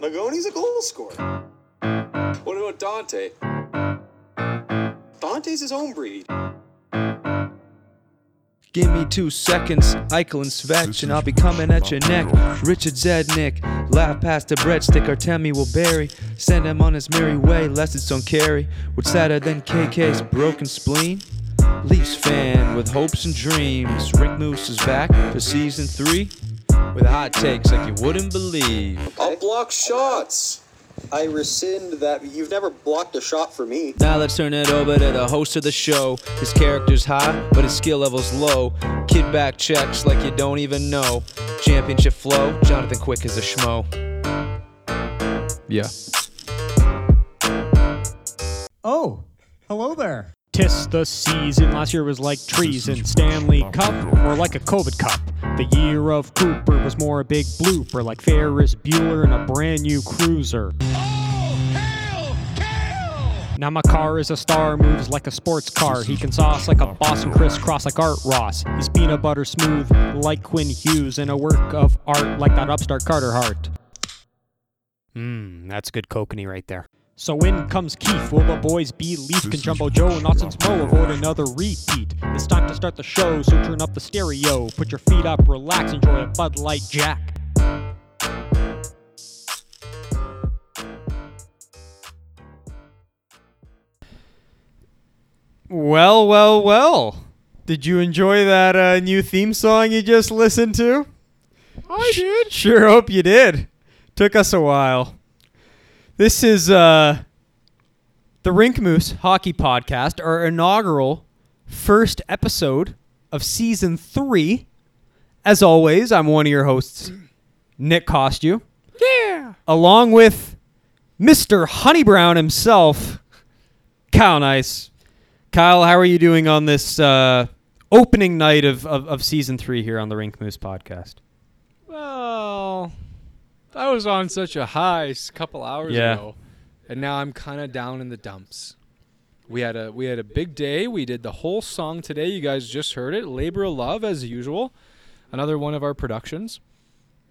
Magoni's a goal scorer. What about Dante? Dante's his own breed. Give me two seconds, Eichel and Svetch, and I'll be coming at your neck. Richard Zednik, laugh past the breadstick, Artemi will bury. Send him on his merry way, lest it's don't carry. What's sadder than KK's broken spleen? Leafs fan with hopes and dreams. Rink Moose is back for season three with hot takes like you wouldn't believe. I'll block shots. I rescind that. You've never blocked a shot for me. Now let's turn it over to the host of the show. His character's high, but his skill level's low. Kid back checks like you don't even know. Championship flow, Jonathan Quick is a schmo. Yeah. Oh, hello there. Tis the season. Last year was like treason. Stanley Cup, more like a COVID Cup. The year of Cooper was more a big blooper, like Ferris Bueller and a brand new cruiser. Oh, now my car is a star, moves like a sports car. He can sauce like a Boston crisscross like Art Ross. He's peanut butter smooth like Quinn Hughes, and a work of art like that upstart Carter Hart. Mmm, that's good kokanee right there. So in comes Keefe. Will the boys be Leaf? Can Jumbo Joe and Nonsense Mo avoid another repeat? It's time to start the show, so turn up the stereo. Put your feet up, relax, enjoy a Bud Light Jack. Well, well, well. Did you enjoy that uh, new theme song you just listened to? I did. Sure hope you did. Took us a while. This is uh, the Rink Moose Hockey Podcast, our inaugural first episode of season three. As always, I'm one of your hosts, Nick Costu. Yeah. Along with Mr. Honey Brown himself, Kyle Nice. Kyle, how are you doing on this uh, opening night of, of, of season three here on the Rink Moose podcast? Well, I was on such a high a couple hours Yeah. ago, and now I'm kind of down in the dumps. We had a we had a big day. We did the whole song today. You guys just heard it. Labor of Love, as usual, another one of our productions.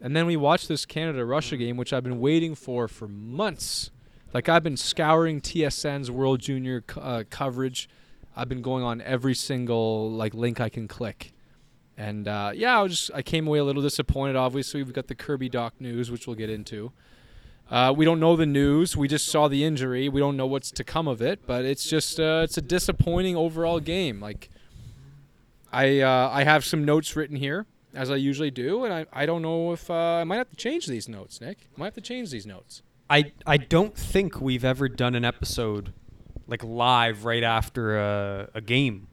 And then we watched this Canada Russia game, which I've been waiting for for months. Like I've been scouring TSN's World Junior uh, coverage. I've been going on every single like link I can click. And uh, yeah, I was just I came away a little disappointed. Obviously, we've got the Kirby Dach news, which we'll get into. Uh, we don't know the news. We just saw the injury. We don't know what's to come of it. But it's just uh, it's a disappointing overall game. Like I uh, I have some notes written here as I usually do, and I, I don't know if uh, I might have to change these notes, Nick. I might have to change these notes. I, I don't think we've ever done an episode like live right after a, a game.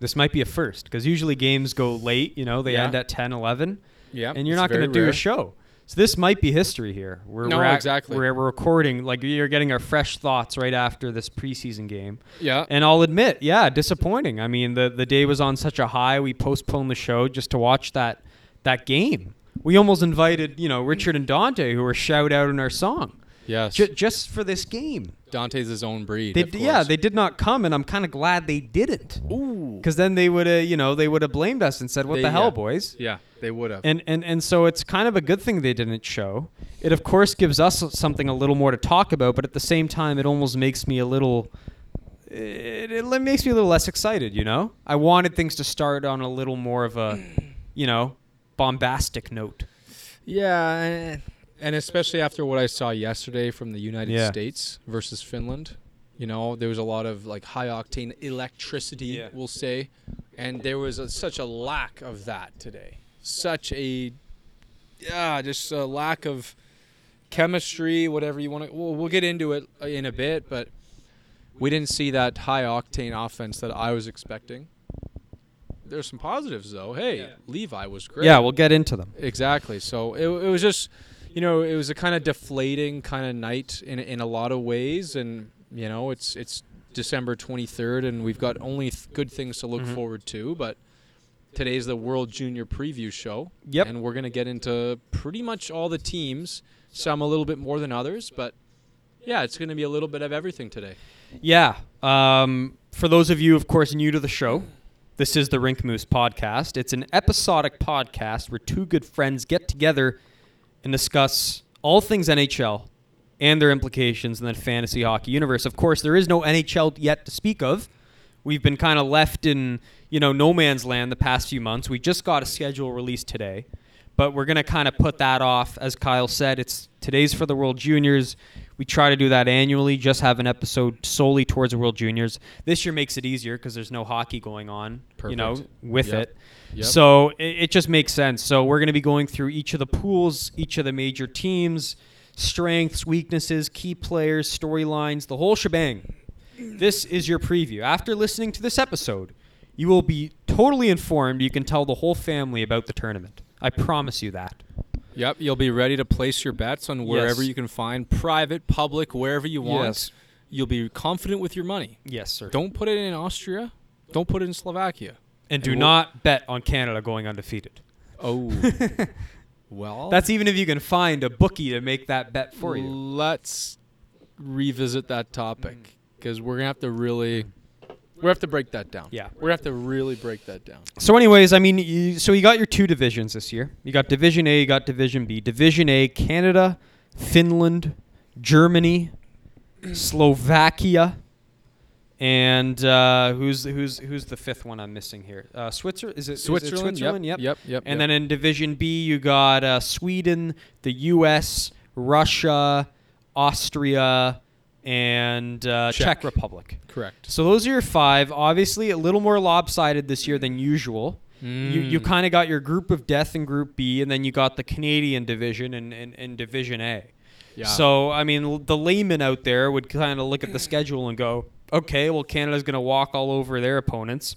This might be a first because usually games go late, you know, they Yeah. end at 10, 11, Yeah, and you're not going to do a show. So this might be history here. We're, No, we're ac- exactly. We're, we're recording, like you're getting our fresh thoughts right after this preseason game. Yeah, And I'll admit, yeah, disappointing. I mean, the the day was on such a high. We postponed the show just to watch that that game. We almost invited, you know, Richard and Dante, who were shout out in our song, yes. ju- just for this game. Dante's his own breed. They, of yeah, they did not come, and I'm kind of glad they didn't, Ooh. because then they would have, you know, they would have blamed us and said, "What They- the hell, yeah. boys?" Yeah, they would have. And, and and so it's kind of a good thing they didn't show. It of course gives us something a little more to talk about, but at the same time, it almost makes me a little. It, it makes me a little less excited, you know. I wanted things to start on a little more of a, you know, bombastic note. Yeah, and, and especially after what I saw yesterday from the United Yeah. States versus Finland. You know, there was a lot of like high octane electricity, Yeah. we'll say, and there was a, such a lack of that today. Such a, yeah, just a lack of chemistry, whatever you want to. We'll, we'll get into it uh, in a bit, but we didn't see that high octane offense that I was expecting. There's some positives though. Hey, Levi was great. Yeah, we'll get into them. Exactly. So it, it was just, you know, it was a kind of deflating kind of night in in a lot of ways, and you know, it's it's December 23rd, and we've got only th- good things to look forward to. But today's the World Junior Preview show. Yep. And we're gonna get into pretty much all the teams. Some a little bit more than others, but yeah, it's gonna be a little bit of everything today. Yeah. Um, for those of you, of course, new to the show, this is the Rink Moose podcast. It's an episodic podcast where two good friends get together and discuss all things NHL and their implications in the fantasy hockey universe. Of course, there is no NHL yet to speak of. We've been kind of left in, you know, no man's land the past few months. We just got a schedule released today, but we're going to kind of put that off as Kyle said. It's today's for the World Juniors. We try to do that annually, just have an episode solely towards the World Juniors. This year makes it easier because there's no hockey going on, you know, with Yep. it. Yep. So it, it just makes sense. So we're going to be going through each of the pools, each of the major teams, strengths, weaknesses, key players, storylines, the whole shebang. This is your preview. After listening to this episode, you will be totally informed. You can tell the whole family about the tournament. I promise you that. Yep, you'll be ready to place your bets on wherever Yes. you can find private, public, wherever you want. Yes. You'll be confident with your money. Yes, sir. Don't put it in Austria. Don't put it in Slovakia. And do we'll- not bet on Canada going undefeated. Oh. well, That's even if you can find a bookie to make that bet for you. Let's revisit that topic mm. because we're gonna have to really, we have to break that down. Yeah. we're gonna have to really break that down. So, anyways, I mean, you, so you got your two divisions this year. You got Division A, you got Division B. Division A: Canada, Finland, Germany, Slovakia, and uh, who's who's who's the fifth one I'm missing here? Uh, Switzer is it Switzerland. Switzerland. Yep. Yep. Yep. And yep. then in Division B, you got uh, Sweden, the U.S., Russia, Austria, and uh, Czech. Czech. Republic. correct. So those are your five. Obviously, a little more lopsided this year than usual. You you Mm. kind of got your group of death in Group B, and then you got the Canadian division and in, in, Division A. Yeah. So I mean, l- the layman out there would kind of look at the schedule and go, "Okay, well, Canada's going to walk all over their opponents,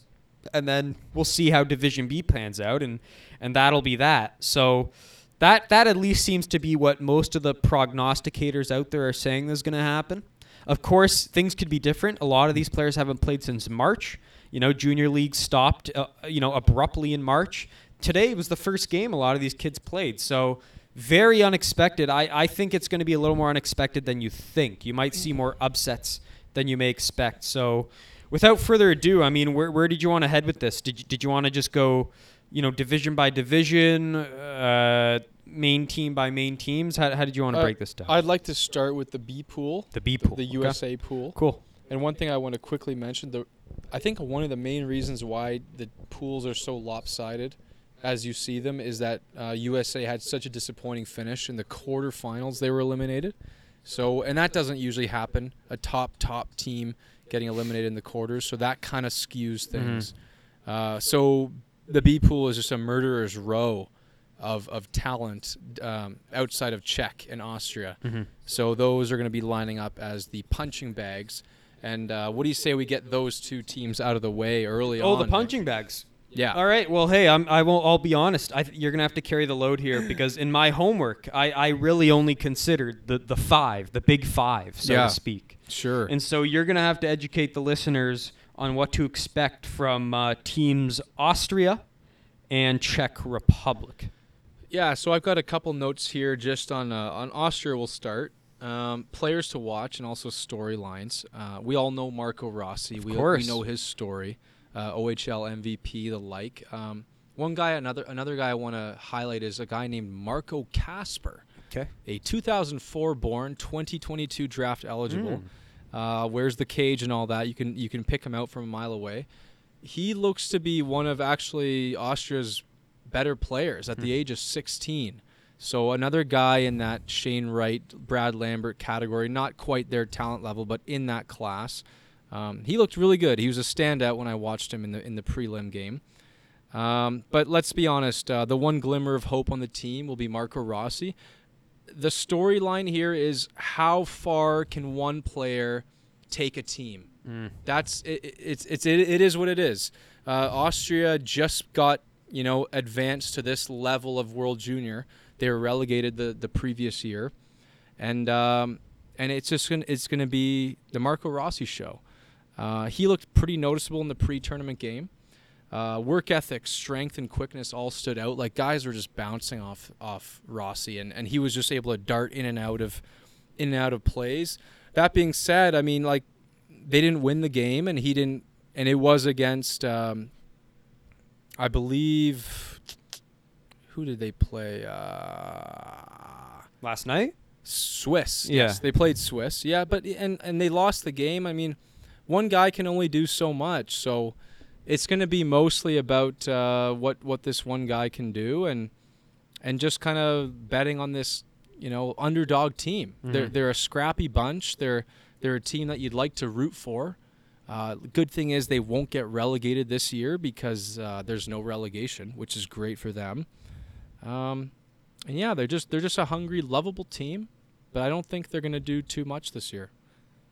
and then we'll see how Division B plans out, and and that'll be that." So. That, that at least seems to be what most of the prognosticators out there are saying is going to happen. Of course, things could be different. A lot of these players haven't played since March. You know, junior league stopped, uh, you know, abruptly in March. Today was the first game a lot of these kids played. So, very unexpected. I, I think it's going to be a little more unexpected than you think. You might see more upsets than you may expect. So, without further ado, I mean, where, where did you want to head with this? Did you, did you want to just go, you know, division by division, uh, main team by main teams? How, how did you want to Uh, break this down? I'd like to start with the B pool, the B the- pool. the Okay. USA pool. Cool. And one thing I want to quickly mention, the I think one of the main reasons why the pools are so lopsided, as you see them, is that uh, USA had such a disappointing finish in the quarterfinals. They were eliminated. So, and that doesn't usually happen. A top top team getting eliminated in the quarters, so that kind of skews things. Uh, so the B pool is just a murderer's row of of talent um, outside of Czech and Austria. Mhm. So those are going to be lining up as the punching bags. And uh, what do you say we get those two teams out of the way early on? Oh, the punching bags. Yeah. All right. Well, hey, I'm, I won't. I'll be honest. I, you're gonna have to carry the load here because in my homework, I, I really only considered the the five, the big five, so Yeah. to speak. Sure. And so you're gonna have to educate the listeners on what to expect from uh, teams Austria and Czech Republic. Yeah, so I've got a couple notes here just on uh, on Austria. We'll start um, players to watch and also storylines. Uh, we all know Marco Rossi. we, we course. know his story. Uh, OHL MVP, the like. Um, one guy, another another guy I want to highlight is a guy named Marco Kasper, Okay. a 2004 born, 2022 draft eligible. Uh, wears the cage and all that. You can you can pick him out from a mile away. He looks to be one of actually Austria's better players at the age of 16. So another guy in that Shane Wright, Brad Lambert category, not quite their talent level, but in that class. Um, he looked really good. He was a standout when I watched him in the in the prelim game. Um, but let's be honest, uh, the one glimmer of hope on the team will be Marco Rossi. The storyline here is how far can one player take a team? That's it, it- it's it's it, it is what it is. Uh, Austria just got you know advanced to this level of World Junior. They were relegated the the previous year, and um, and it's just gonna it's gonna be the Marco Rossi show. Uh, he looked pretty noticeable in the pre-tournament game. Uh, work ethic, strength, and quickness all stood out. Like guys were just bouncing off off Rossi, and, and he was just able to dart in and out of in and out of plays. That being said, I mean like they didn't win the game, and he didn't, and it was against um, I believe who did they play? Uh, Last night. Swiss. Yeah. Yes, they played Swiss. Yeah, but and and they lost the game. I mean, one guy can only do so much. So it's going to be mostly about uh, what what this one guy can do and and just kind of betting on this, you know, underdog team. They're Mhm. they're a scrappy bunch. They're they're a team that you'd like to root for. Uh, good thing is they won't get relegated this year because uh, there's no relegation, which is great for them. Um, and yeah, they're just they're just a hungry, lovable team, but I don't think they're going to do too much this year.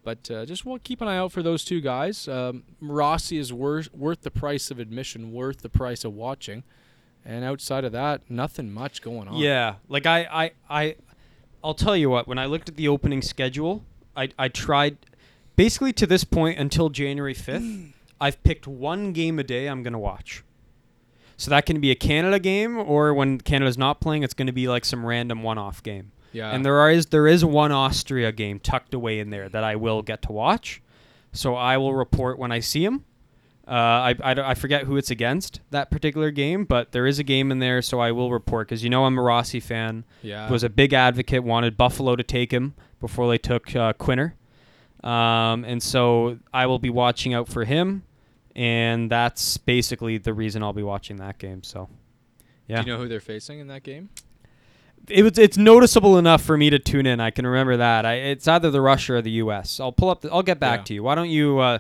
But uh, just we'll keep an eye out for those two guys. Um, Rossi is worth worth the price of admission, worth the price of watching, and outside of that, nothing much going on. Yeah, like I, I, I, I'll tell you what. When I looked at the opening schedule, I, I tried, basically to this point until January fifth, I've picked one game a day I'm gonna watch. So that can be a Canada game, or when Canada's not playing, it's gonna be like some random one-off game. Yeah. And there is there is one Austria game tucked away in there that I will get to watch. So I will report when I see him. Uh, I, I, I forget who it's against that particular game, but there is a game in there, so I will report because you know I'm a Rossi fan. yeah. Was a big advocate, wanted Buffalo to take him before they took uh, Quinner, um, and so I will be watching out for him, and that's basically the reason I'll be watching that game. So, yeah, Do you know who they're facing in that game? It was it's noticeable enough for me to tune in. I can remember that. I, it's either the Russia or the U.S. I'll pull up. The, I'll get back Yeah. to you. Why don't you uh,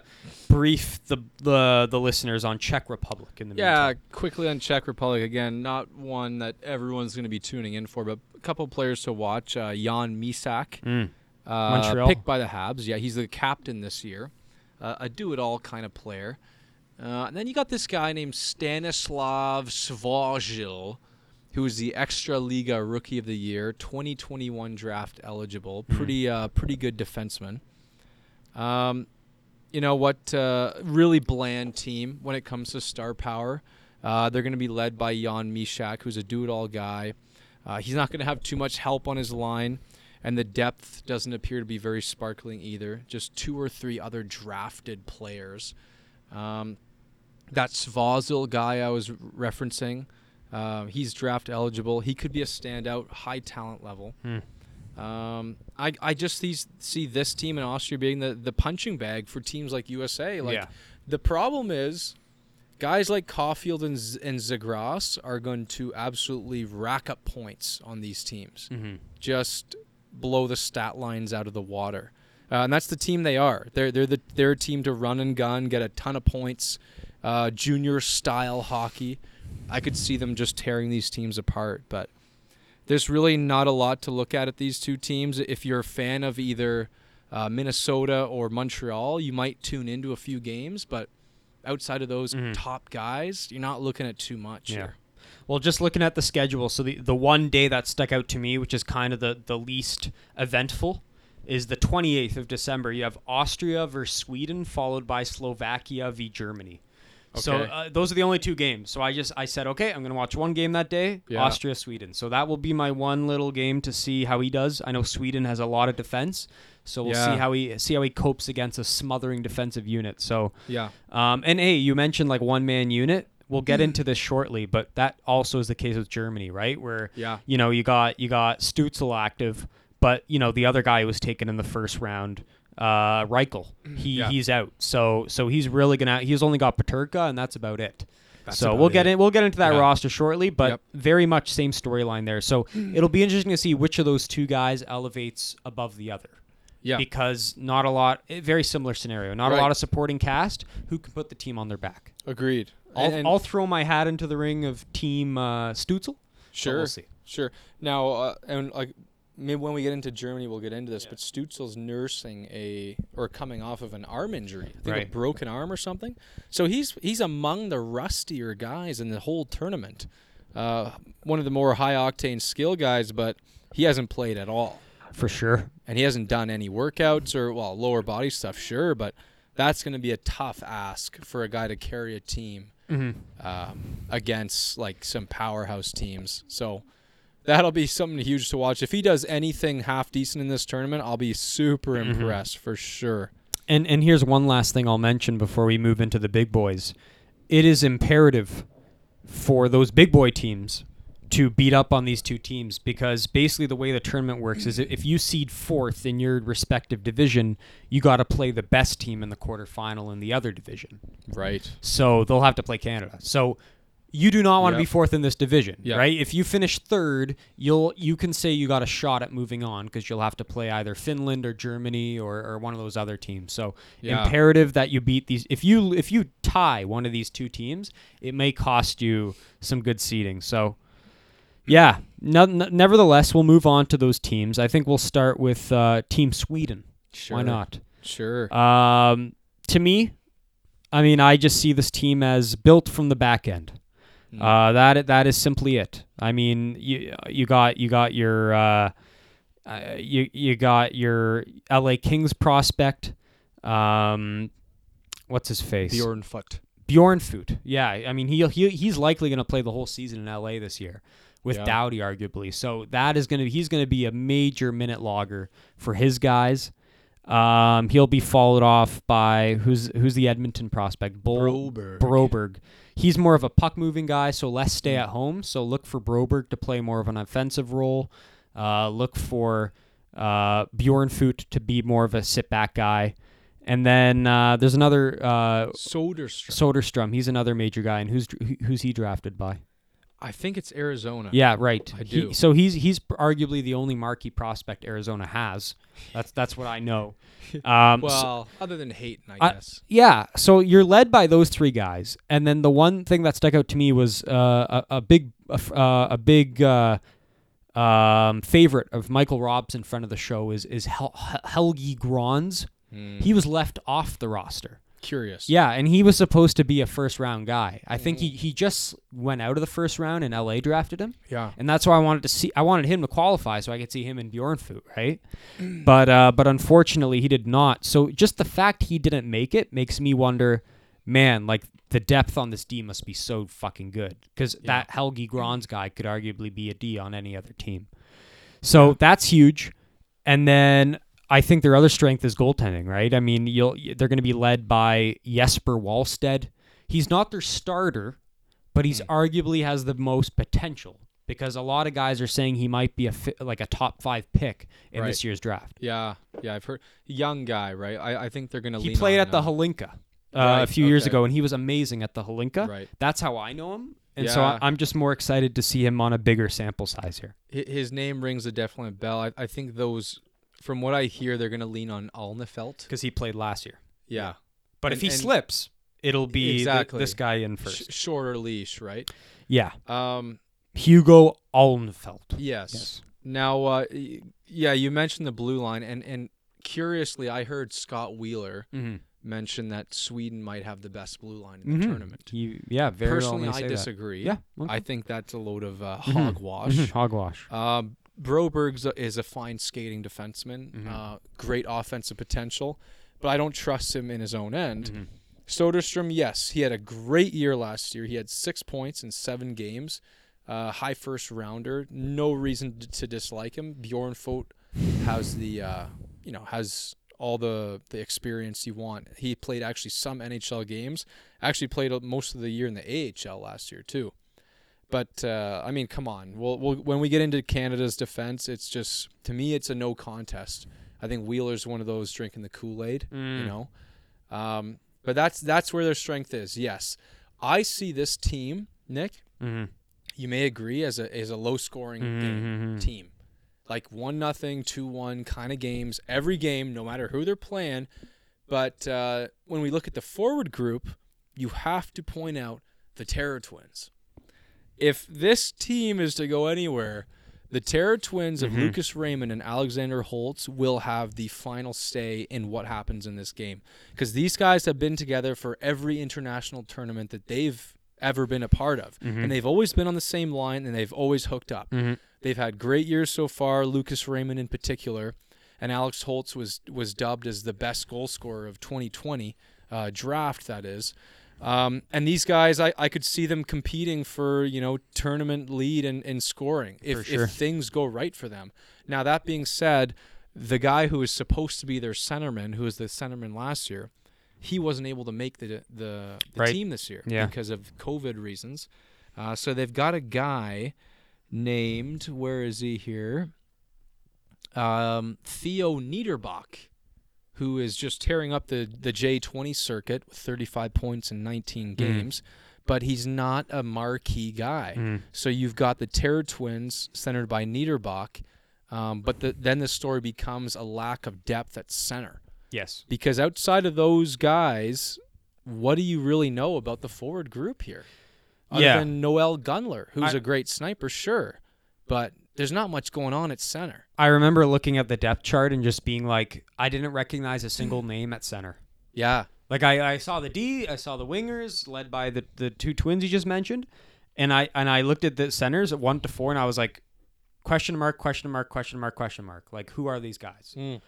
brief the, the the listeners on Czech Republic in the Yeah, meantime? quickly on Czech Republic again. Not one that everyone's going to be tuning in for, but a couple players to watch. Uh, Jan Mysak, Mm. uh, Montreal. picked by the Habs. Yeah, he's the captain this year. Uh, a do-it-all kind of player. Uh, and then you got this guy named Stanislav Svozil, who is the Extra Liga Rookie of the Year, 2021 draft eligible. Pretty, uh, pretty good defenseman. Um, you know what? Uh, really bland team when it comes to star power. Uh, they're going to be led by Jan Mysak, who's a do-it-all guy. Uh, he's not going to have too much help on his line, and the depth doesn't appear to be very sparkling either. Just two or three other drafted players. Um, that Svozil guy I was referencing, uh, he's draft eligible. He could be a standout, high talent level. Hmm. Um, I, I just see, see this team in Austria being the, the punching bag for teams like USA. Like Yeah. the problem is, guys like Caulfield and, Z- and Zegras are going to absolutely rack up points on these teams. Mhm. Just blow the stat lines out of the water. Uh, and that's the team they are. They're they're the they're a team to run and gun, get a ton of points, uh, junior style hockey. I could see them just tearing these teams apart, but there's really not a lot to look at at these two teams. If you're a fan of either uh, Minnesota or Montreal, you might tune into a few games, but outside of those Mhm. top guys, you're not looking at too much Yeah. here. Well, just looking at the schedule, so the the one day that stuck out to me, which is kind of the the least eventful, is the 28th of December. You have Austria versus Sweden, followed by Slovakia v Germany. So uh, those are the only two games. So I just I said, okay, I'm gonna watch one game that day, Yeah. Austria Sweden. So that will be my one little game to see how he does. I know Sweden has a lot of defense, so we'll see how he see how he copes against a smothering defensive unit. So Yeah. um, and hey, you mentioned like one man unit. We'll get into this shortly, but that also is the case with Germany, right? Where Yeah. you know you got you got Stützle active, but you know the other guy was taken in the first round, uh, Reichel, he Yeah. he's out. So so he's really gonna he's only got Peterka, and that's about it. That's so about we'll get in we'll get into that Yeah. roster shortly, but Yep. very much same storyline there. So it'll be interesting to see which of those two guys elevates above the other Yeah. because not a lot eh, very similar scenario not Right. a lot of supporting cast who can put the team on their back Agreed. i'll, And- and- I'll throw my hat into the ring of team uh, Stützle Sure. we'll see Sure. Now, uh, and like maybe when we get into Germany, we'll get into this. But Stützle's nursing a or coming off of an arm injury, I think a broken arm or something. So he's he's among the rustier guys in the whole tournament. Uh, one of the more high octane skill guys, but he hasn't played at all, for sure and he hasn't done any workouts or well lower body stuff. Sure, but that's going to be a tough ask for a guy to carry a team mm-hmm. um, against like some powerhouse teams. So that'll be something huge to watch. If he does anything half decent in this tournament, I'll be super Mhm. impressed for sure. and and here's one last thing i'll mention before we move into the big boys it is imperative for those big boy teams to beat up on these two teams because basically the way the tournament works is if you seed fourth in your respective division, you got to play the best team in the quarterfinal in the other division. Right. So they'll have to play Canada. So you do not want to Yep. be fourth in this division, Yep. right? If you finish third, you'll you can say you got a shot at moving on because you'll have to play either Finland or Germany or, or one of those other teams. So Yeah. imperative that you beat these. If you if you tie one of these two teams, it may cost you some good seeding. So yeah, no, n- nevertheless, we'll move on to those teams. I think we'll start with uh, Team Sweden. Sure. Why not? Sure. Um, to me, I mean, I just see this team as built from the back end. Mm. Uh, that that is simply it. I mean, you you got you got your uh, uh, you you got your L.A. Kings prospect. Um, what's his face? Björnfot. Bjorn Foot. Yeah, I mean he he he's likely going to play the whole season in LA this year with Yeah. Doughty arguably. So that is going to he's going to be a major minute logger for his guys. Um, he'll be followed off by who's who's the Edmonton prospect? Bull, Broberg. Broberg. He's more of a puck moving guy, so less stay at home. So look for Broberg to play more of an offensive role. Uh, look for uh, Björnfot to be more of a sit back guy. And then uh, there's another uh, Soderstrom. Soderstrom. He's another major guy, and who's who's he drafted by? I think it's Arizona. Yeah, right. I He- do. so he's he's arguably the only marquee prospect Arizona has. That's that's what I know. Um, so- Well, other than Hayton, I, I- guess. yeah, so you're led by those three guys, and then the one thing that stuck out to me was uh, a, a big a, uh, a big uh, um, favorite of Michael Robs in front of the show is is Hel- Helge Grans. Mm. He was left off the roster. Curious. Yeah, and he was supposed to be a first round guy. I think he, he just went out of the first round and LA drafted him. Yeah. And that's why I wanted to see I wanted him to qualify so I could see him in Björnfot, right? but uh but unfortunately he did not. So just the fact he didn't make it makes me wonder, man, like the depth on this D must be so fucking good cuz that Helge Grans guy could arguably be a D on any other team. So that's huge. And then I think their other strength is goaltending, right? I mean, you'll they're going to be led by Jesper Wallstedt. He's not their starter, but he's arguably has the most potential because a lot of guys are saying he might be a fi- like a top 5 pick in this year's draft. Yeah. Yeah. I've heard young guy, right? I, I think they're gonna. He lean played at the uh, Halinka uh, a Right, few years ago and he was amazing at the Halinka. Right. That's how I know him. And so Yeah. I- I'm just more excited to see him on a bigger sample size here. His name rings a definite bell. I, I think those, from what I hear, they're gonna lean on Alnefelt. Cuz he played last year. Yeah. But And- if he and- slips, it'll be th- Exactly. this guy in Sh- first. shorter leash, right? Yeah. Um. Hugo Alnefelt. Yes. Yes. Now, uh, y- yeah, you mentioned the blue line, and and curiously, I heard Scott Wheeler Mm-hmm. mention that Sweden might have the best blue line in the tournament. You, yeah, very Personally, well may I say that. disagree. Yeah, okay. I think that's a load of uh, Mhm. hogwash. Mhm, Hogwash. Um, Broberg's a, is a fine skating defenseman, Mhm. uh, great offensive potential, but I don't trust him in his own end. Mhm. Soderstrom, yes, he had a great year last year. He had six points in seven games, uh, high first rounder. No reason to, to dislike him. Björnfot has the, uh, you know, has all the the experience you want. He played actually some NHL games. Actually played most of the year in the AHL last year too. But uh, I mean, come on. We'll, we'll when we get into Canada's defense, it's just to me, it's a no contest. I think Wheeler's one of those drinking the Kool Aid. You Mm. know, um, but that's that's where their strength is. Yes, I see this team, Nick. Mhm. You may agree as a as a low scoring game Mhm. team, like one nothing, two one kind of games every game, no matter who they're playing. But uh, when we look at the forward group, you have to point out the Terror Twins. If this team is to go anywhere, the Terror Twins of Mhm. Lucas Raymond and Alexander Holtz will have the final say in what happens in this game. Because these guys have been together for every international tournament that they've ever been a part of. Mhm. And they've always been on the same line and they've always hooked up. Mhm. They've had great years so far, Lucas Raymond in particular. And Alex Holtz was was dubbed as the best goal scorer of 2020 uh, draft, that is. Um, and these guys, I, I could see them competing for you know tournament lead and, and scoring if, sure. if things go right for them. Now that being said, the guy who is supposed to be their centerman, who was the centerman last year, he wasn't able to make the the, the Right. team this year Yeah. because of COVID reasons. Uh, so they've got a guy named. Where is he here? Um, Theo Niederbach, who is just tearing up the the J20 circuit with 35 points in 19 games, but he's not a marquee guy. So you've got the Terror Twins centered by Niederbach, um, but the, then the story becomes a lack of depth at center Yes. because outside of those guys, what do you really know about the forward group here? Other Yeah. than Noel Gunler, who's I- a great sniper, sure, but there's not much going on at center. I remember looking at the depth chart and just being like, I didn't recognize a single name at center. Yeah, Like I, I saw the D, I saw the wingers led by the, the two twins you just mentioned, and I and I looked at the centers at one to four, and I was like, question mark, question mark, question mark, question mark. Like who are these guys? Mm.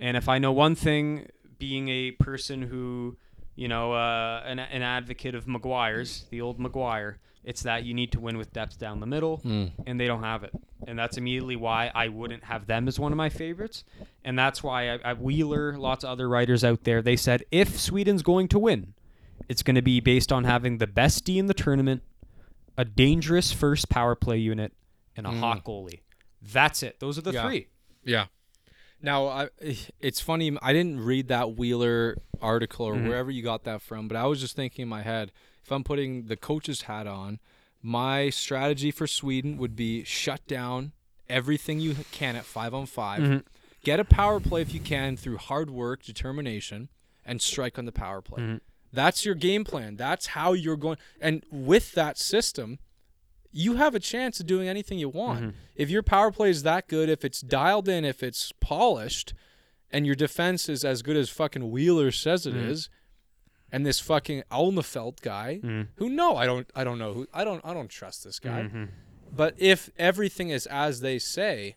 And if I know one thing, being a person who, you know, uh, an, an advocate of Maguire's, the old Maguire, it's that you need to win with depth down the middle, and they don't have it. And that's immediately why I wouldn't have them as one of my favorites. And that's why I, I Wheeler, lots of other writers out there, they said if Sweden's going to win, it's going to be based on having the best D in the tournament, a dangerous first power play unit, and a hot goalie. That's it. Those are the Yeah. three. yeah. Now, I, it's funny. I didn't read that Wheeler article or Mm-hmm. wherever you got that from, but I was just thinking in my head, if I'm putting the coach's hat on, my strategy for Sweden would be shut down everything you can at five on 5 Mm-hmm. Get a power play if you can through hard work, determination, and strike on the power play. Mm-hmm. That's your game plan. That's how you're going. And with that system, you have a chance of doing anything you want. Mm-hmm. If your power play is that good, if it's dialed in, if it's polished, and your defense is as good as fucking Wheeler says it is, Mm-hmm. And this fucking Alnefelt guy, who no, I don't, I don't know who, I don't, I don't trust this guy. Mm-hmm. But if everything is as they say,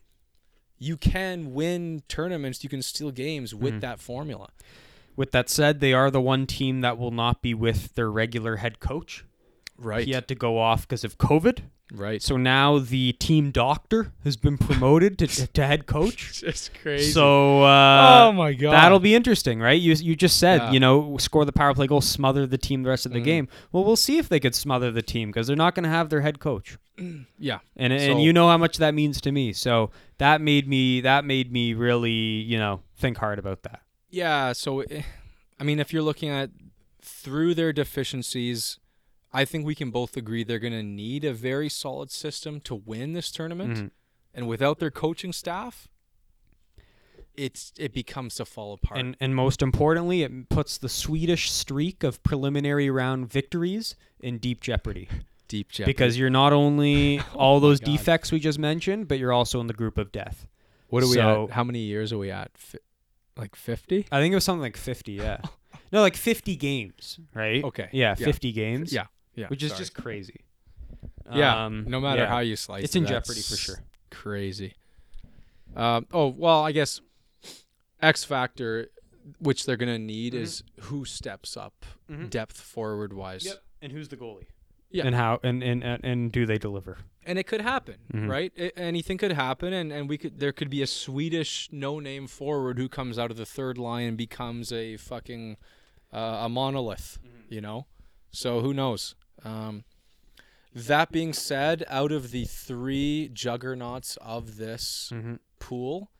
you can win tournaments, you can steal games with Mm-hmm. that formula. With that said, they are the one team that will not be with their regular head coach. Right. He had to go off because of COVID. Right. So now the team doctor has been promoted to, to head coach. It's crazy. So uh, oh my god. that'll be interesting, right? You you just said Yeah. you know score the power play goal, smother the team the rest of the Mhm. game. Well, we'll see if they could smother the team because they're not going to have their head coach, yeah. and So- and you know how much that means to me. So that made me that made me really you know think hard about that. Yeah, so eh, I mean, if you're looking at through their deficiencies, I think we can both agree they're going to need a very solid system to win this tournament. Mhm. And without their coaching staff, it's it becomes to fall apart. And and most importantly, it puts the Swedish streak of preliminary round victories in deep jeopardy deep jeopardy. because you're not only all Oh those God. defects we just mentioned, but you're also in the group of death. what are we at? How many years are we at? Fi- like 50? I think it was something like 50, yeah. No, like 50 games, right? Okay. Yeah, Yeah. 50 games. Yeah. Yeah. Which is sorry. just crazy. yeah, Um, no matter yeah. how you slice it. It's in that's jeopardy for sure. Crazy. Um, oh well, I guess X factor, which they're gonna need, Mhm. is who steps up Mhm. depth forward wise. Yep. And who's the goalie? Yeah. And how and and and, and do they deliver? And it could happen, Mhm. right? I anything could happen, and, and we could there could be a Swedish no name forward who comes out of the third line and becomes a fucking uh, a monolith, you know. So who knows? Um, that being said, out of the three juggernauts of this Mm-hmm. pool,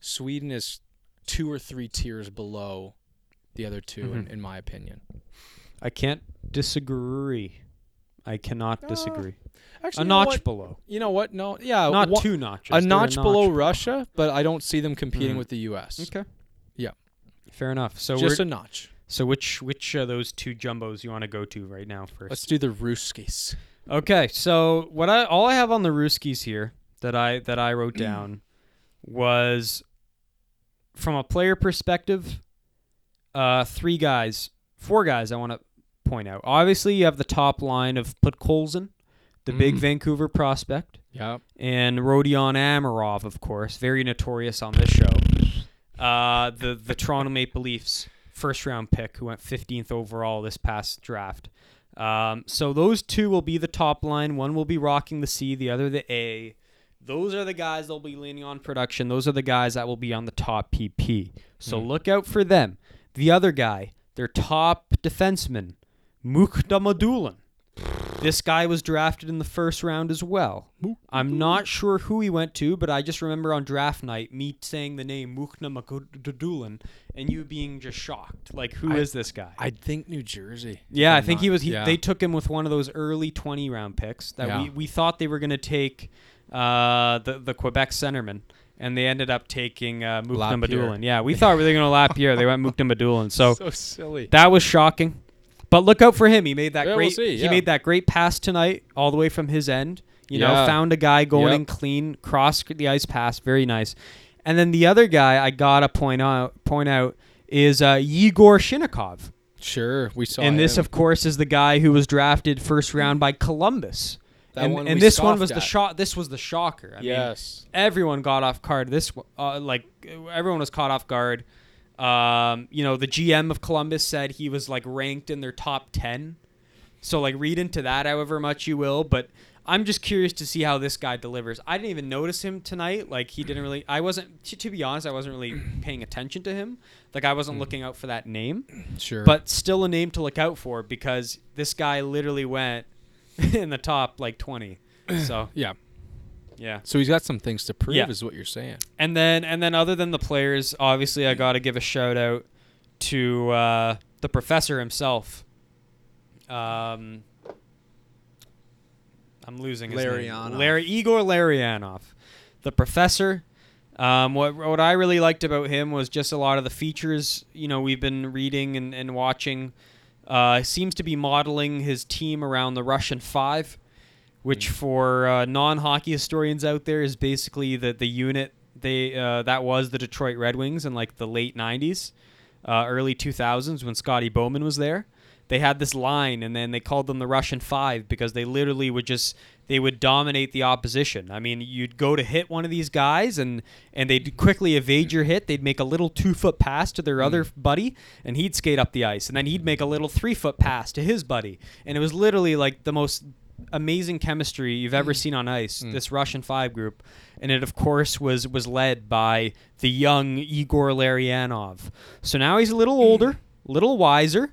Sweden is two or three tiers below the other 2 in, Mhm. in my opinion. I can't disagree. I cannot Uh, disagree. Actually, a notch what? below. You know what? No, yeah, Not one- two notches. a They're notch below notch. Russia, but I don't see them competing Mhm. with the U.S. Okay. Yeah. Fair enough. So Just a notch. So which which of those two jumbos you want to go to right now first? Let's do the Ruskies. Okay, so what I all I have on the Ruskies here that I that I wrote down was from a player perspective, uh, three guys, four guys I want to point out. Obviously, you have the top line of Podkolzin, the big Mm. Vancouver prospect, Yeah. and Rodion Amirov, of course, very notorious on this show. Uh, the the Toronto Maple Leafs first round pick who went 15th overall this past draft. Um, so those two will be the top line. One will be rocking the C, the other the A. Those are the guys they'll be leaning on production. Those are the guys that will be on the top PP. So look out for them. The other guy, their top defenseman, Madulin. This guy was drafted in the first round as well. I'm not sure who he went to, but I just remember on draft night me saying the name Mukna Makududulan and you being just shocked. Like, who is I- this guy? I think New Jersey. yeah, I think he was. He, yeah. They took him with one of those early 20 round picks that Yeah. we, we thought they were going to take uh, the the Quebec centerman, and they ended up taking uh, Mukna Lapierre. Yeah, we thought we were going to Lapierre. They went Mukna Madulan. So so silly. that was shocking. But look out for him. He made that Yeah, we'll great. see, He made that great pass tonight, all the way from his end. You know, found a guy going Yep. in clean, cross the ice pass, very nice. And then the other guy I gotta point out point out is uh, Yegor Chinakhov. Sure, we saw. and this, him. of course, is the guy who was drafted first round by Columbus. That and one and this one was scoffed the shot. This was the shocker. I mean, yes. everyone got off guard. This uh, like everyone was caught off guard. Um, you know, the GM of Columbus said he was like ranked in their top ten. So like read into that however much you will, but I'm just curious to see how this guy delivers. I didn't even notice him tonight. Like he didn't really. I wasn't. To, to be honest, I wasn't really paying attention to him. Like I wasn't looking out for that name Sure. but still a name to look out for because this guy literally went in the top like 20 so yeah. Yeah So he's got some things to prove, Yeah. is what you're saying. and then and then other than the players obviously i gotta give a shout out to uh, the professor himself um i'm losing his name larry igor larionov the professor um, what what I really liked about him was just a lot of the features you know we've been reading and, and watching. Uh, seems to be modeling his team around the Russian Five, which for uh, non-hockey historians out there is basically the the unit they uh, that was the Detroit Red Wings in like the late '90s, uh, early 2000s when Scotty Bowman was there. They had this line, and then they called them the Russian Five because they literally would just they would dominate the opposition. I mean, you'd go to hit one of these guys, and and they'd quickly evade your hit. They'd make a little two foot pass to their other buddy, and he'd skate up the ice, and then he'd make a little three foot pass to his buddy, and it was literally like the most amazing chemistry you've ever mm. seen on ice. Mm. This Russian Five group, and it of course was was led by the young Igor Larionov. So now he's a little mm. older, a little wiser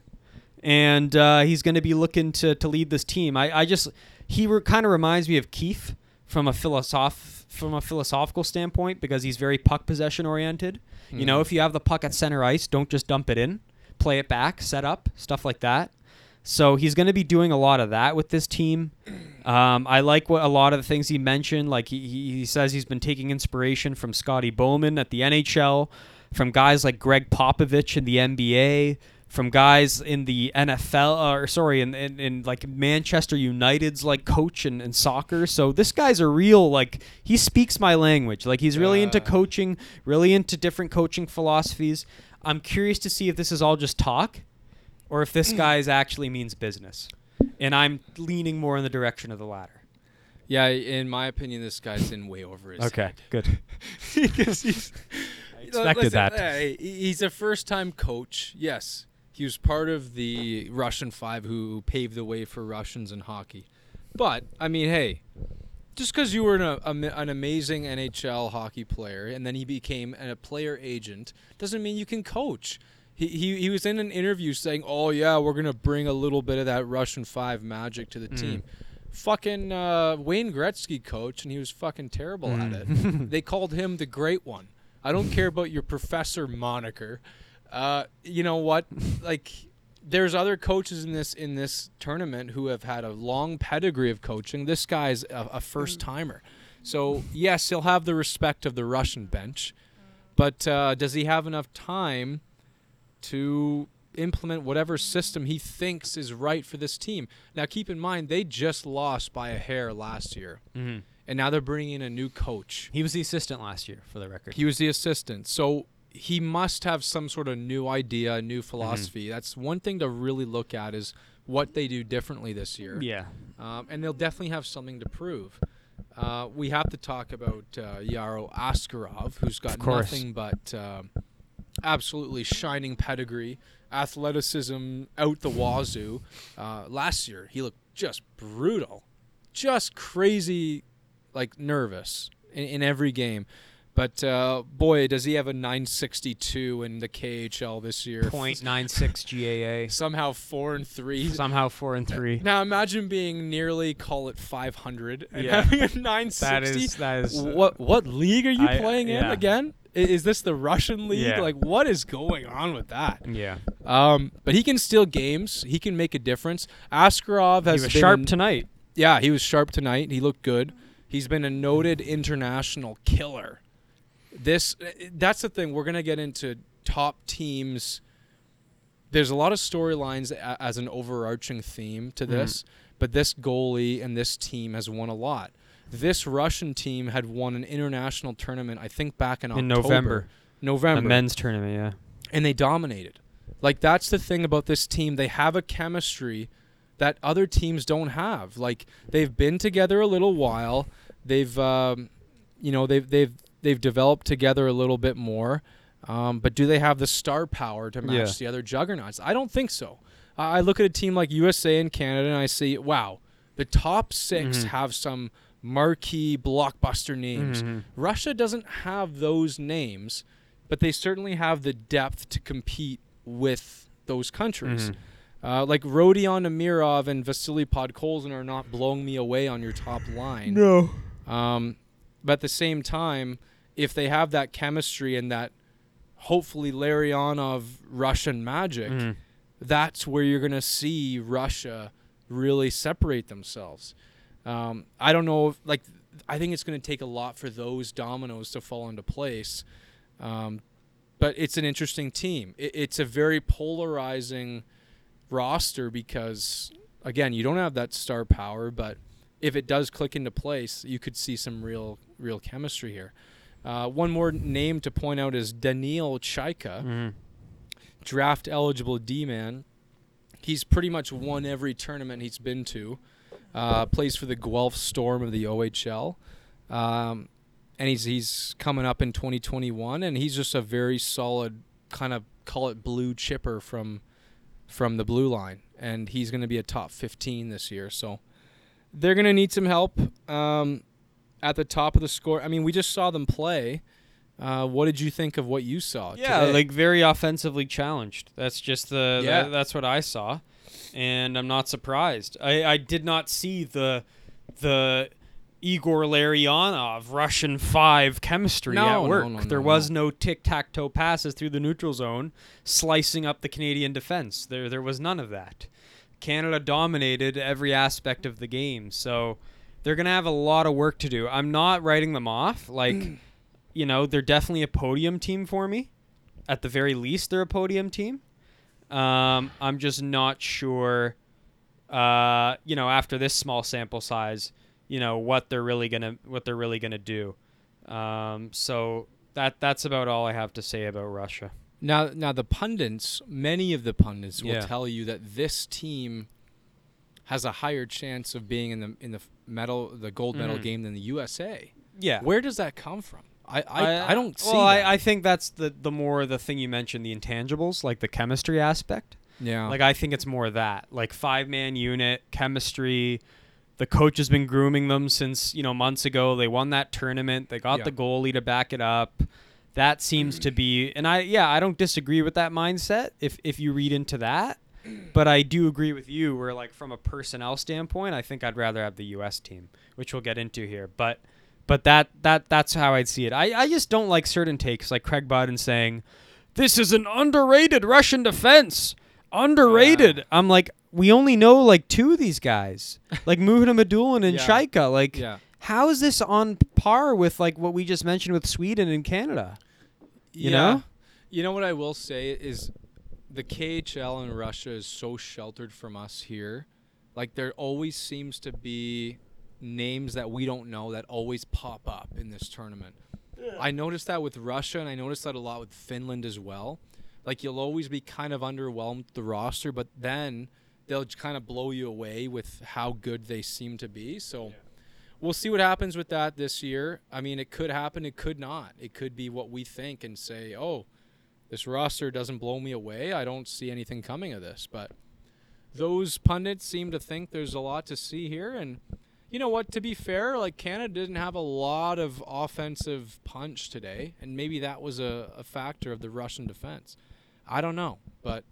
and uh, he's going to be looking to, to lead this team. I, I just he re- kind of reminds me of Keefe from a philosoph from a philosophical standpoint because he's very puck possession oriented. You know, if you have the puck at center ice, don't just dump it in, play it back, set up, stuff like that. So he's going to be doing a lot of that with this team. Um, I like what a lot of the things he mentioned. Like he, he says he's been taking inspiration from Scotty Bowman at the NHL, from guys like Gregg Popovich in the NBA, from guys in the NFL, or sorry, in, in, in like Manchester United's like coach and, and soccer. So this guy's a real like he speaks my language. Like he's really into coaching, really into different coaching philosophies. I'm curious to see if this is all just talk or if this mm. guy's actually means business. And I'm leaning more in the direction of the latter. Yeah, in my opinion, this guy's in way over his head. good. because he's I expected that. hey, he's a first-time coach. Yes, he was part of the Russian Five who paved the way for Russians in hockey. But I mean, hey, just because you were an, a, an amazing NHL hockey player and then he became a player agent doesn't mean you can coach. He, he, he was in an interview saying, "Oh yeah, we're gonna bring a little bit of that Russian Five magic to the team." Fucking uh, Wayne Gretzky coach, and he was fucking terrible at it. they called him the Great One. I don't care about your professor moniker. Uh, you know what? Like, there's other coaches in this in this tournament who have had a long pedigree of coaching. This guy's a, a first timer, so yes, he'll have the respect of the Russian bench, but uh, does he have enough time to implement whatever system he thinks is right for this team? Now, keep in mind they just lost by a hair last year, hmm and now they're bringing in a new coach. He was the assistant last year, for the record. He was the assistant. So he must have some sort of new idea, new philosophy. That's one thing to really look at is what they do differently this year. yeah. Um, and they'll definitely have something to prove. Uh, we have to talk about uh, Yaro Askarov, who's got nothing but uh, absolutely shining pedigree, athleticism out the wazoo. Uh, last year, he looked just brutal, just crazy, like nervous in, in every game. But uh, boy, does he have a 962 in the KHL this year? Point nine six GAA. Somehow four and three. Somehow four and three. Now imagine being nearly call it 500 and Yeah. having a 960. That is that is. what what league are you I- playing in yeah. again? Is this the Russian league? Yeah. Like what is going on with that? Yeah. Um, but he can steal games. He can make a difference. Askarov He has was been sharp tonight. yeah, he was sharp tonight. He looked good. He's been a noted international killer. This that's the thing. We're gonna get into top teams. There's a lot of storylines as an overarching theme to this, but this goalie and this team has won a lot. This Russian team had won an international tournament, I think, back in, In October. November. November The men's tournament. Yeah. and they dominated. Like that's the thing about this team. They have a chemistry that other teams don't have. Like they've been together a little while. They've um, you know they've they've they've developed together a little bit more. Um, but do they have the star power to match Yeah. the other juggernauts? I don't think so. I I look at a team like USA and Canada and I see, wow, the top 6 Mhm. have some marquee blockbuster names. Mhm. Russia doesn't have those names, but they certainly have the depth to compete with those countries. Mhm. Uh, like Rodion Amirov and Vasily Podkolzin are not blowing me away on your top line. No. Um, but at the same time, if they have that chemistry and that hopefully Larionov Russian magic, Mhm. that's where you're going to see Russia really separate themselves. Um, I don't know if, like, I think it's going to take a lot for those dominoes to fall into place. Um, but it's an interesting team. It, it's a very polarizing roster because, again, you don't have that star power, but if it does click into place, you could see some real, real chemistry here. Uh, one more name to point out is Daniil Chaika Mhm. draft eligible D man. He's pretty much won every tournament he's been to. Uh, plays for the Guelph Storm of the OHL, um, and he's he's coming up in 2021, and he's just a very solid kind of call it blue chipper from from the blue line, and he's going to be a top 15 this year. So they're going to need some help um, at the top of the score. I mean, we just saw them play. Uh, what did you think of what you saw? Yeah, today? like very offensively challenged. That's just the Yeah. that- that's what I saw, and I'm not surprised. I, I did not see the the Igor Larionov Russian five chemistry No, at work. no, there no, was no. no tic tac toe passes through the neutral zone, slicing up the Canadian defense. There there was none of that. Canada dominated every aspect of the game, so they're gonna have a lot of work to do. I'm not writing them off. Like, you know, they're definitely a podium team for me. At the very least, they're a podium team. Um, I'm just not sure. Uh, you know, after this small sample size, you know what they're really gonna what they're really gonna do. Um, so that that's about all I have to say about Russia. Now, now the pundits, many of the pundits will Yeah. tell you that this team has a higher chance of being in the in the medal, the gold medal Mhm. game than the USA. Yeah. Where does that come from? I I, I, don't see. Well. I, I think that's the the more the thing you mentioned, the intangibles, like the chemistry aspect. yeah. Like I think it's more that, like five man unit chemistry. The coach has been grooming them since you know months ago. They won that tournament. They got Yeah. the goalie to back it up. That seems to be, and I yeah, I don't disagree with that mindset. If if you read into that, but I do agree with you. Where like from a personnel standpoint, I think I'd rather have the U.S. team, which we'll get into here. But but that that that's how I'd see it. I I just don't like certain takes, like Craig Button saying, "This is an underrated Russian defense." Underrated. I'm like, we only know like two of these guys, like Mukhamadullin and Yeah. Chaika. Like, yeah. how is this on par with like what we just mentioned with Sweden and Canada? You yeah. know? You know what I will say is the KHL in Russia is so sheltered from us here. Like there always seems to be names that we don't know that always pop up in this tournament. I noticed that with Russia and I noticed that a lot with Finland as well. Like you'll always be kind of underwhelmed the roster, but then they'll kind of blow you away with how good they seem to be. So we'll see what happens with that this year. I mean, it could happen, it could not. It could be what we think and say, "Oh, this roster doesn't blow me away. I don't see anything coming of this." But those pundits seem to think there's a lot to see here and you know what? To be fair, like Canada didn't have a lot of offensive punch today, and maybe that was a, a factor of the Russian defense. I don't know, but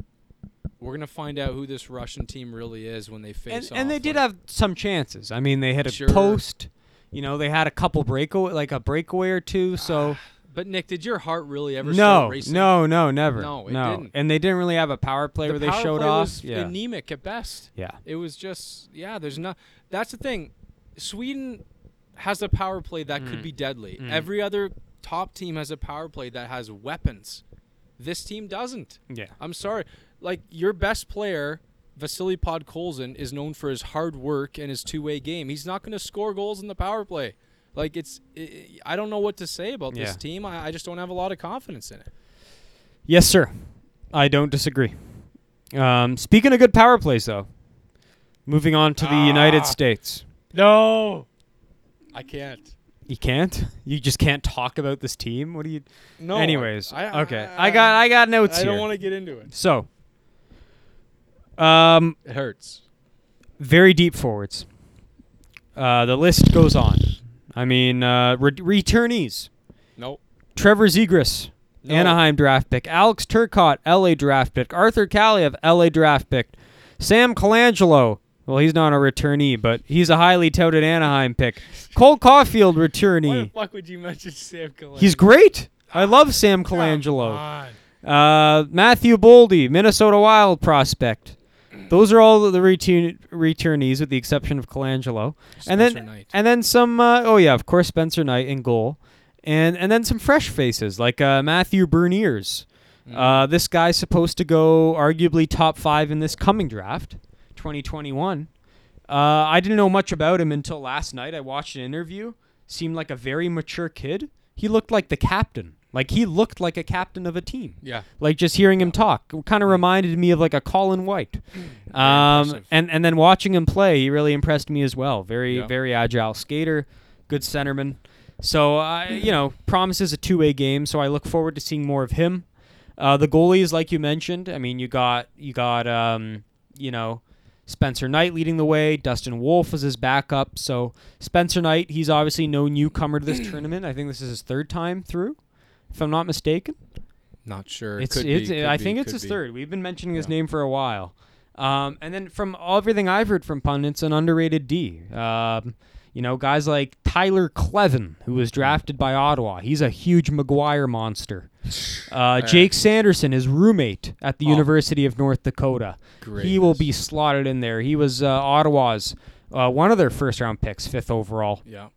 we're gonna find out who this Russian team really is when they face and, off. and they did like- have some chances. I mean, they had a Sure. post. You know, they had a couple breakaway, like a breakaway or two. So ah, But Nick, did your heart really ever no, start racing? no, no, never. No, it no. didn't. And they didn't really have a power play the where they power showed play off. was yeah, anemic at best. yeah. It was just yeah. There's not. That's the thing. Sweden has a power play that could Mm. be deadly. Mm. Every other top team has a power play that has weapons. This team doesn't. Yeah. I'm sorry. Like your best player, Vasily Podkolzin, is known for his hard work and his two-way game. He's not going to score goals in the power play. Like it's, i I don't know what to say about Yeah. this team. I, I just don't have a lot of confidence in it. Yes, sir. I don't disagree. Um, speaking of good power plays, though, moving on to the Ah. United States. No, I can't. You can't. You just can't talk about this team. What do you? No. Anyways, I, okay. I got I got notes I here. don't want to get into it. so, um, It hurts. very deep forwards. Uh, the list goes on. I mean, uh, re- returnees: Nope. Trevor Zegras, No. Anaheim draft pick; Alex Turcotte, L.A. draft pick; Arthur Kaliev, L.A. draft pick; Sam Colangelo. Well, he's not a returnee, but he's a highly touted Anaheim pick. Cole Caufield, Why returnee. the fuck would you mention Sam Colangelo? He's great. I love Sam Colangelo. Uh, Matthew Boldy, Minnesota Wild prospect. Those are all the return- returnees, with the exception of Colangelo. and then Knight. and then some. Uh, oh yeah, of course Spencer Knight in goal, and and then some fresh faces like uh, Matthew Beniers. Mm. Uh, this guy's supposed to go arguably top five in this coming draft, 2021. Uh, I didn't know much about him until last night. I watched an interview. Seemed like a very mature kid. He looked like the captain. Like he looked like a captain of a team. yeah. Like just hearing him talk kind of reminded me of like a Colin White. Um, and and then watching him play, he really impressed me as well. Very Yeah. very agile skater, good centerman. So I you know promises a two way game. So I look forward to seeing more of him. Uh, the goalies, like you mentioned, I mean you got you got um, you know Spencer Knight leading the way. Dustin Wolf was his backup. So Spencer Knight, he's obviously no newcomer to this tournament. I think this is his third time through, if I'm not mistaken. Not sure. It's, could it's, be, I be, think it's his be. third. We've been mentioning his name for a while. Um, and then from everything I've heard from pundits, an underrated D. Um, you know, guys like Tyler Kleven, who was drafted by Ottawa. He's a huge McGuire monster. Uh, Jake Sanderson, his roommate at the Oh. University of North Dakota. He will be slotted in there. He was uh, Ottawa's uh, one of their first round picks, fifth overall. Yeah.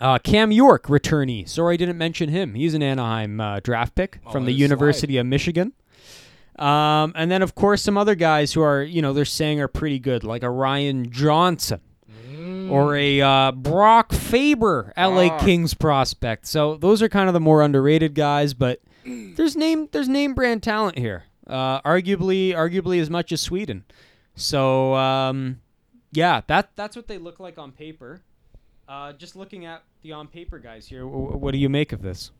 Uh, Cam York, returnee. Sorry, I didn't mention him. He's an Anaheim uh, draft pick Oh, from the it University of Michigan. Um, and then, of course, some other guys who are, you know, they're saying are pretty good, like a Ryan Johnson or a uh, Brock Faber, LA Ah. Kings prospect. So those are kind of the more underrated guys, but there's name there's name brand talent here. Uh, arguably, arguably as much as Sweden. So um, yeah, that that's what they look like on paper. Uh, just looking at the on paper guys here, w- what do you make of this?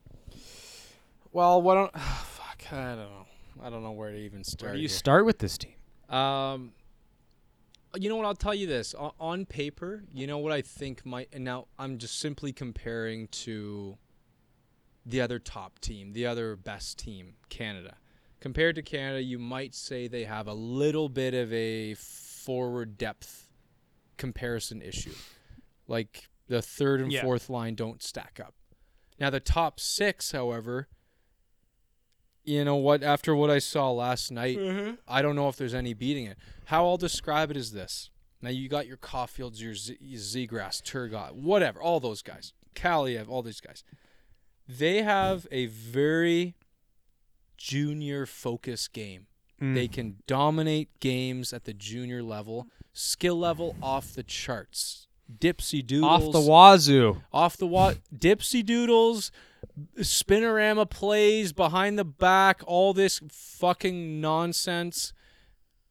Well, what don't? fuck, I don't know. I don't know where to even start. Where do you here. start with this team? Um, you know what? I'll tell you this. On, on paper, you know what I think might. And now I'm just simply comparing to the other top team, the other best team, Canada. Compared to Canada, you might say they have a little bit of a forward depth comparison issue. Like the third and Yeah. fourth line don't stack up. Now the top six, however, you know what? After what I saw last night, I don't know if there's any beating it. How I'll describe it is this. Now you got your Caufields, your Z- Zegras, Turcotte, whatever, all those guys, Kaliev, all these guys. They have a very junior focus game. Mm. They can dominate games at the junior level, skill level off the charts. Dipsy doodles off the wazoo. off the wa dipsy doodles spinorama plays behind the back all this fucking nonsense.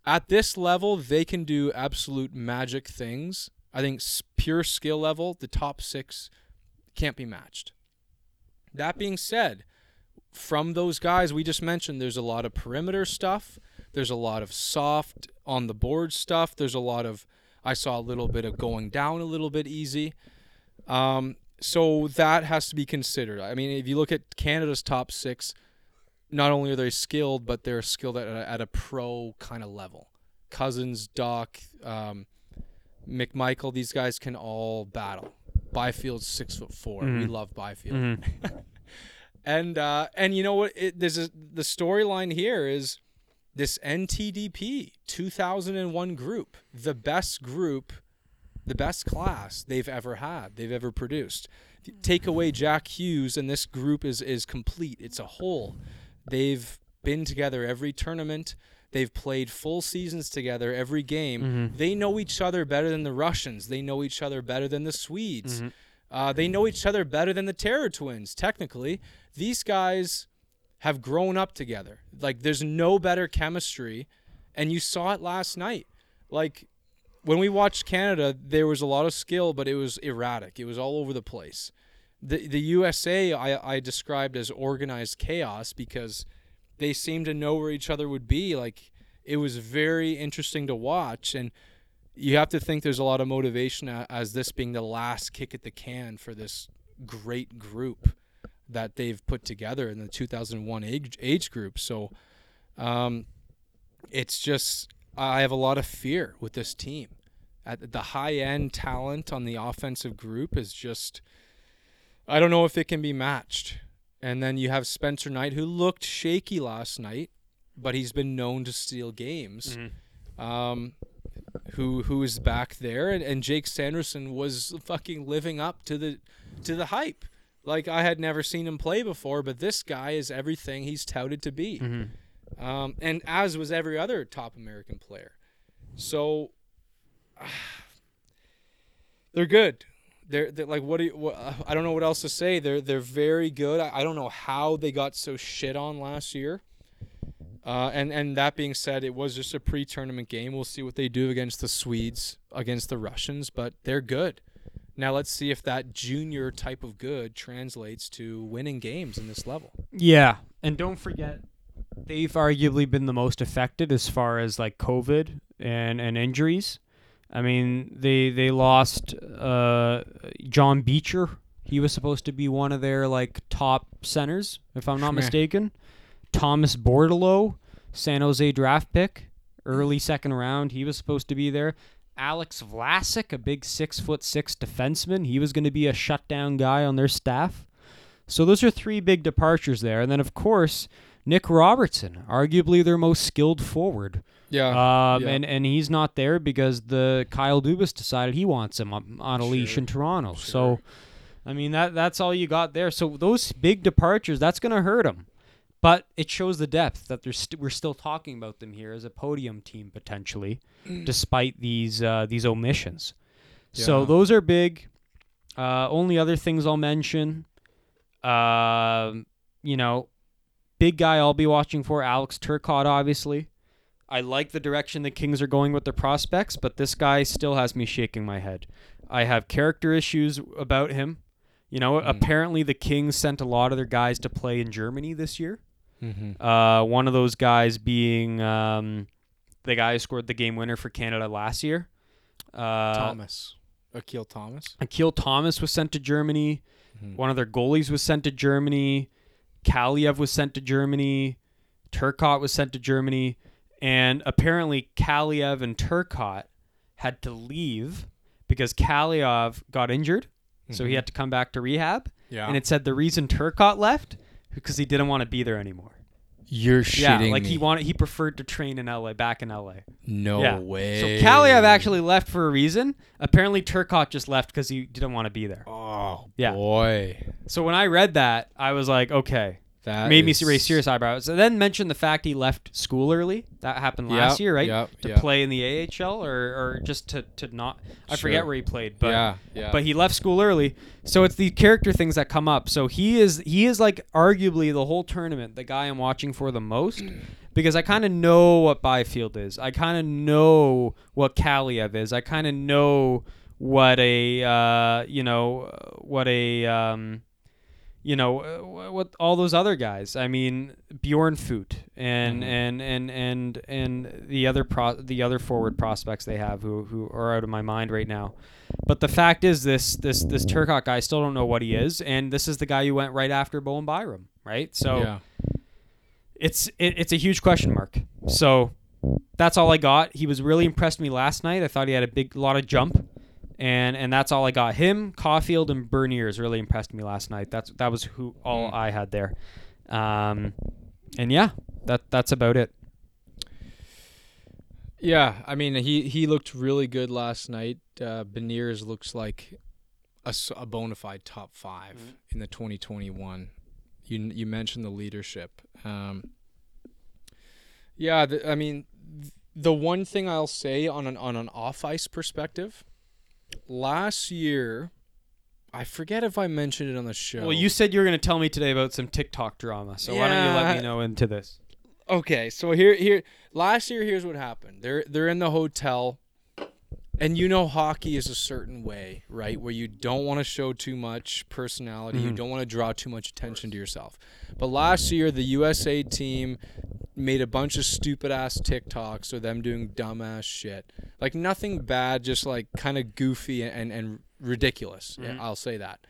At this level they can do absolute magic things. I think pure skill level the top 6 can't be matched. That being said from those guys we just mentioned there's a lot of perimeter stuff. There's a lot of soft on the board stuff. There's a lot of I saw a little bit of going down a little bit easy. Um, so that has to be considered. I mean, if you look at Canada's top six, not only are they skilled, but they're skilled at a, at a pro kind of level. Cozens, Dach, um, McMichael, these guys can all battle. Byfield's six foot 4 We Mhm. love Byfield. Mm-hmm. And uh, and you know what? It, there's a, the storyline here is this NTDP 2001 group, the best group, the best class they've ever had, they've ever produced. Take away Jack Hughes, and this group is is complete. It's a whole. They've been together every tournament. They've played full seasons together every game. Mhm. They know each other better than the Russians. They know each other better than the Swedes. Uh, they know each other better than the Terror Twins, technically. These guys have grown up together. Like, there's no better chemistry. And you saw it last night. Like, when we watched Canada, there was a lot of skill, but it was erratic. It was all over the place. The, the USA, I, I described as organized chaos because they seemed to know where each other would be. Like, it was very interesting to watch. And you have to think there's a lot of motivation as this being the last kick at the can for this great group that they've put together in the 2001 age, age group. So um, it's just, I have a lot of fear with this team. At the high end talent on the offensive group is just, I don't know if it can be matched. And then you have Spencer Knight, who looked shaky last night, but he's been known to steal games um, who who is back there, and, and Jake Sanderson was fucking living up to the to the hype. Like I had never seen him play before, but this guy is everything he's touted to be, um, and as was every other top American player. So they're good. They're, they're like what do you, what, I don't know what else to say. They're they're very good. I, I don't know how they got so shit on last year. Uh, and and that being said, it was just a pre-tournament game. We'll see what they do against the Swedes, against the Russians, but they're good. Now let's see if that junior type of good translates to winning games in this level. Yeah, and don't forget, they've arguably been the most affected as far as like COVID and and injuries. I mean, they they lost uh, John Beecher. He was supposed to be one of their like top centers, if I'm not mistaken. Thomas Bordeleau, San Jose draft pick, early second round. He was supposed to be there. Alex Vlasic, a big six foot six defenseman. He was going to be a shutdown guy on their staff. So those are three big departures there. And then, of course, Nick Robertson, arguably their most skilled forward. Yeah. Um, yeah. and, and he's not there because the Kyle Dubas decided he wants him on, on a leash in Toronto. sure. So, I mean, that that's all you got there. So those big departures, that's going to hurt them. But it shows the depth that there's st- we're still talking about them here as a podium team potentially, despite these uh, these omissions. So those are big. Uh, only other things I'll mention, um, you know, big guy I'll be watching for Alex Turcotte. Obviously, I like the direction the Kings are going with their prospects, but this guy still has me shaking my head. I have character issues about him. You know, apparently the Kings sent a lot of their guys to play in Germany this year. Mhm. Uh, one of those guys being um, the guy who scored the game winner for Canada last year. Uh, Thomas, Akil Thomas. Akil Thomas was sent to Germany. Mhm. One of their goalies was sent to Germany. Kaliev was sent to Germany. Turcotte was sent to Germany. And apparently, Kaliev and Turcotte had to leave because Kaliev got injured. So he Mhm. had to come back to rehab. Yeah. And it said the reason Turcotte left because he didn't want to be there anymore. You're yeah, shitting like me. he wanted he preferred to train in LA, back in LA. No yeah. way. So Kaliev actually left for a reason. Apparently Turcotte just left because he didn't want to be there. Oh Yeah. boy. So when I read that, I was like, okay, That made me raise serious eyebrows. And then mentioned the fact he left school early. That happened last Yep, year, right? yep, to yep. play in the AHL or, or just to, to not. I forget where he played, but yeah, yeah. but he left school early. So it's the character things that come up. So he is he is like arguably the whole tournament the guy I'm watching for the most because I kind of know what Byfield is. I kind of know what Kaliev is. I kind of know what a uh, you know what a um, you know, uh, what all those other guys. I mean, Björnfot and Mhm. and and and and the other pro- the other forward prospects they have who who are out of my mind right now. But the fact is, this this this Turcotte guy I still don't know what he is, and this is the guy who went right after Bowen Byram, right? So yeah. it's it, it's a huge question mark. So that's all I got. He was really impressed me last night. I thought he had a big lot of jump, and and that's all I got. Him, Caufield, and Beniers really impressed me last night. That's that was who all Mm. I had there. Um, and yeah, that that's about it. Yeah, I mean he he looked really good last night. Uh, Beniers looks like a bona fide top 5 in the 2021. You you mentioned the leadership. Um, yeah, the, I mean th- the one thing I'll say on an on an off ice perspective, last year, I forget if I mentioned it on the show. Well, you said you were going to tell me today about some TikTok drama, so why don't you let Yeah. me know into this? Okay, so here here last year here's what happened. They're they're in the hotel and you know hockey is a certain way, right? Where you don't want to show too much personality, you Mhm. don't want to draw too much attention to yourself. But last year the USA team made a bunch of stupid ass TikToks or them doing dumbass shit. Like nothing bad, just like kind of goofy and and ridiculous. Mhm. I'll say that.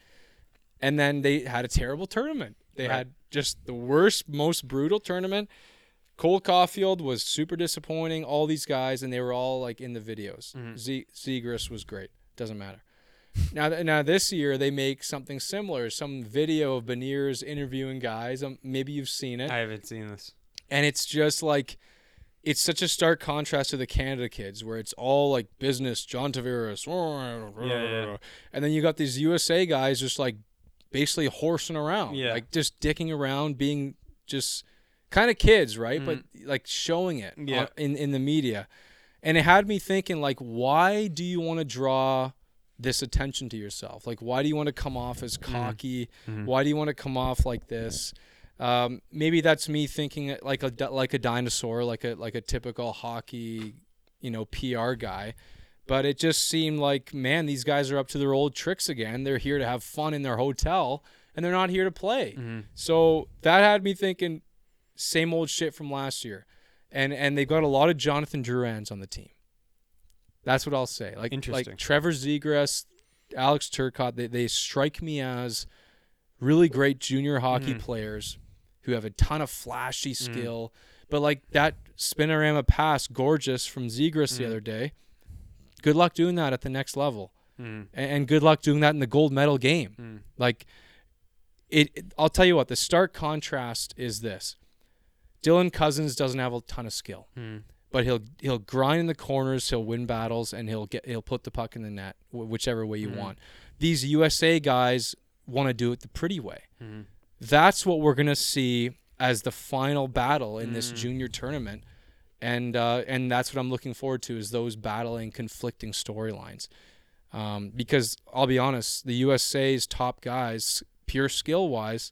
And then they had a terrible tournament. They Right. had just the worst, most brutal tournament. Cole Caufield was super disappointing. All these guys, and they were all like in the videos. Mhm. Z- Zegras was great. Doesn't matter. now, now this year they make something similar. Some video of Beniers interviewing guys. Um, maybe you've seen it, I haven't seen this. And it's just like. It's such a stark contrast to the Canada kids, where it's all like business, John Tavares, yeah. and then you got these USA guys just like basically horsing around, Yeah. like just dicking around, being just kind of kids, right? But like showing it Mm-hmm. Yeah. in in the media, and it had me thinking like, why do you want to draw this attention to yourself? Like, why do you want to come off as Mm-hmm. cocky? Why do you want to come off like this? Um, maybe that's me thinking like a like a dinosaur, like a like a typical hockey, you know, PR guy. But it just seemed like, man, these guys are up to their old tricks again. They're here to have fun in their hotel, and they're not here to play. So that had me thinking, same old shit from last year, and and they've got a lot of Jonathan Drouins on the team. That's what I'll say. Like Interesting. like Trevor Zegras, Alex Turcotte, they they strike me as really great junior hockey Mhm. players who have a ton of flashy skill. But like that spinorama pass, gorgeous from Zegras the Mhm. other day. Good luck doing that at the next level, Mm. and, and good luck doing that in the gold medal game. Mm. Like it, it- I'll tell you what. The stark contrast is this: Dylan Cozens doesn't have a ton of skill, Mm. but he'll he'll grind in the corners, he'll win battles, and he'll get he'll put the puck in the net, wh- whichever way you want. These USA guys want to do it the pretty way. That's what we're gonna see as the final battle in this Mm. junior tournament, and uh, and that's what I'm looking forward to is those battling conflicting storylines. Um, because I'll be honest, the USA's top guys, pure skill wise,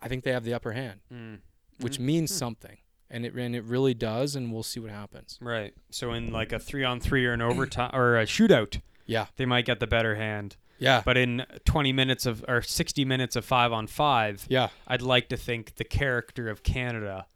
I think they have the upper hand, Mm. which Mhm. means something, and it and it really does, and we'll see what happens. Right. So in like a three on three or an overtime or a shootout, Yeah, they might get the better hand. Yeah, But in 20 minutes of or 60 minutes of five on five, yeah, I'd like to think the character of Canada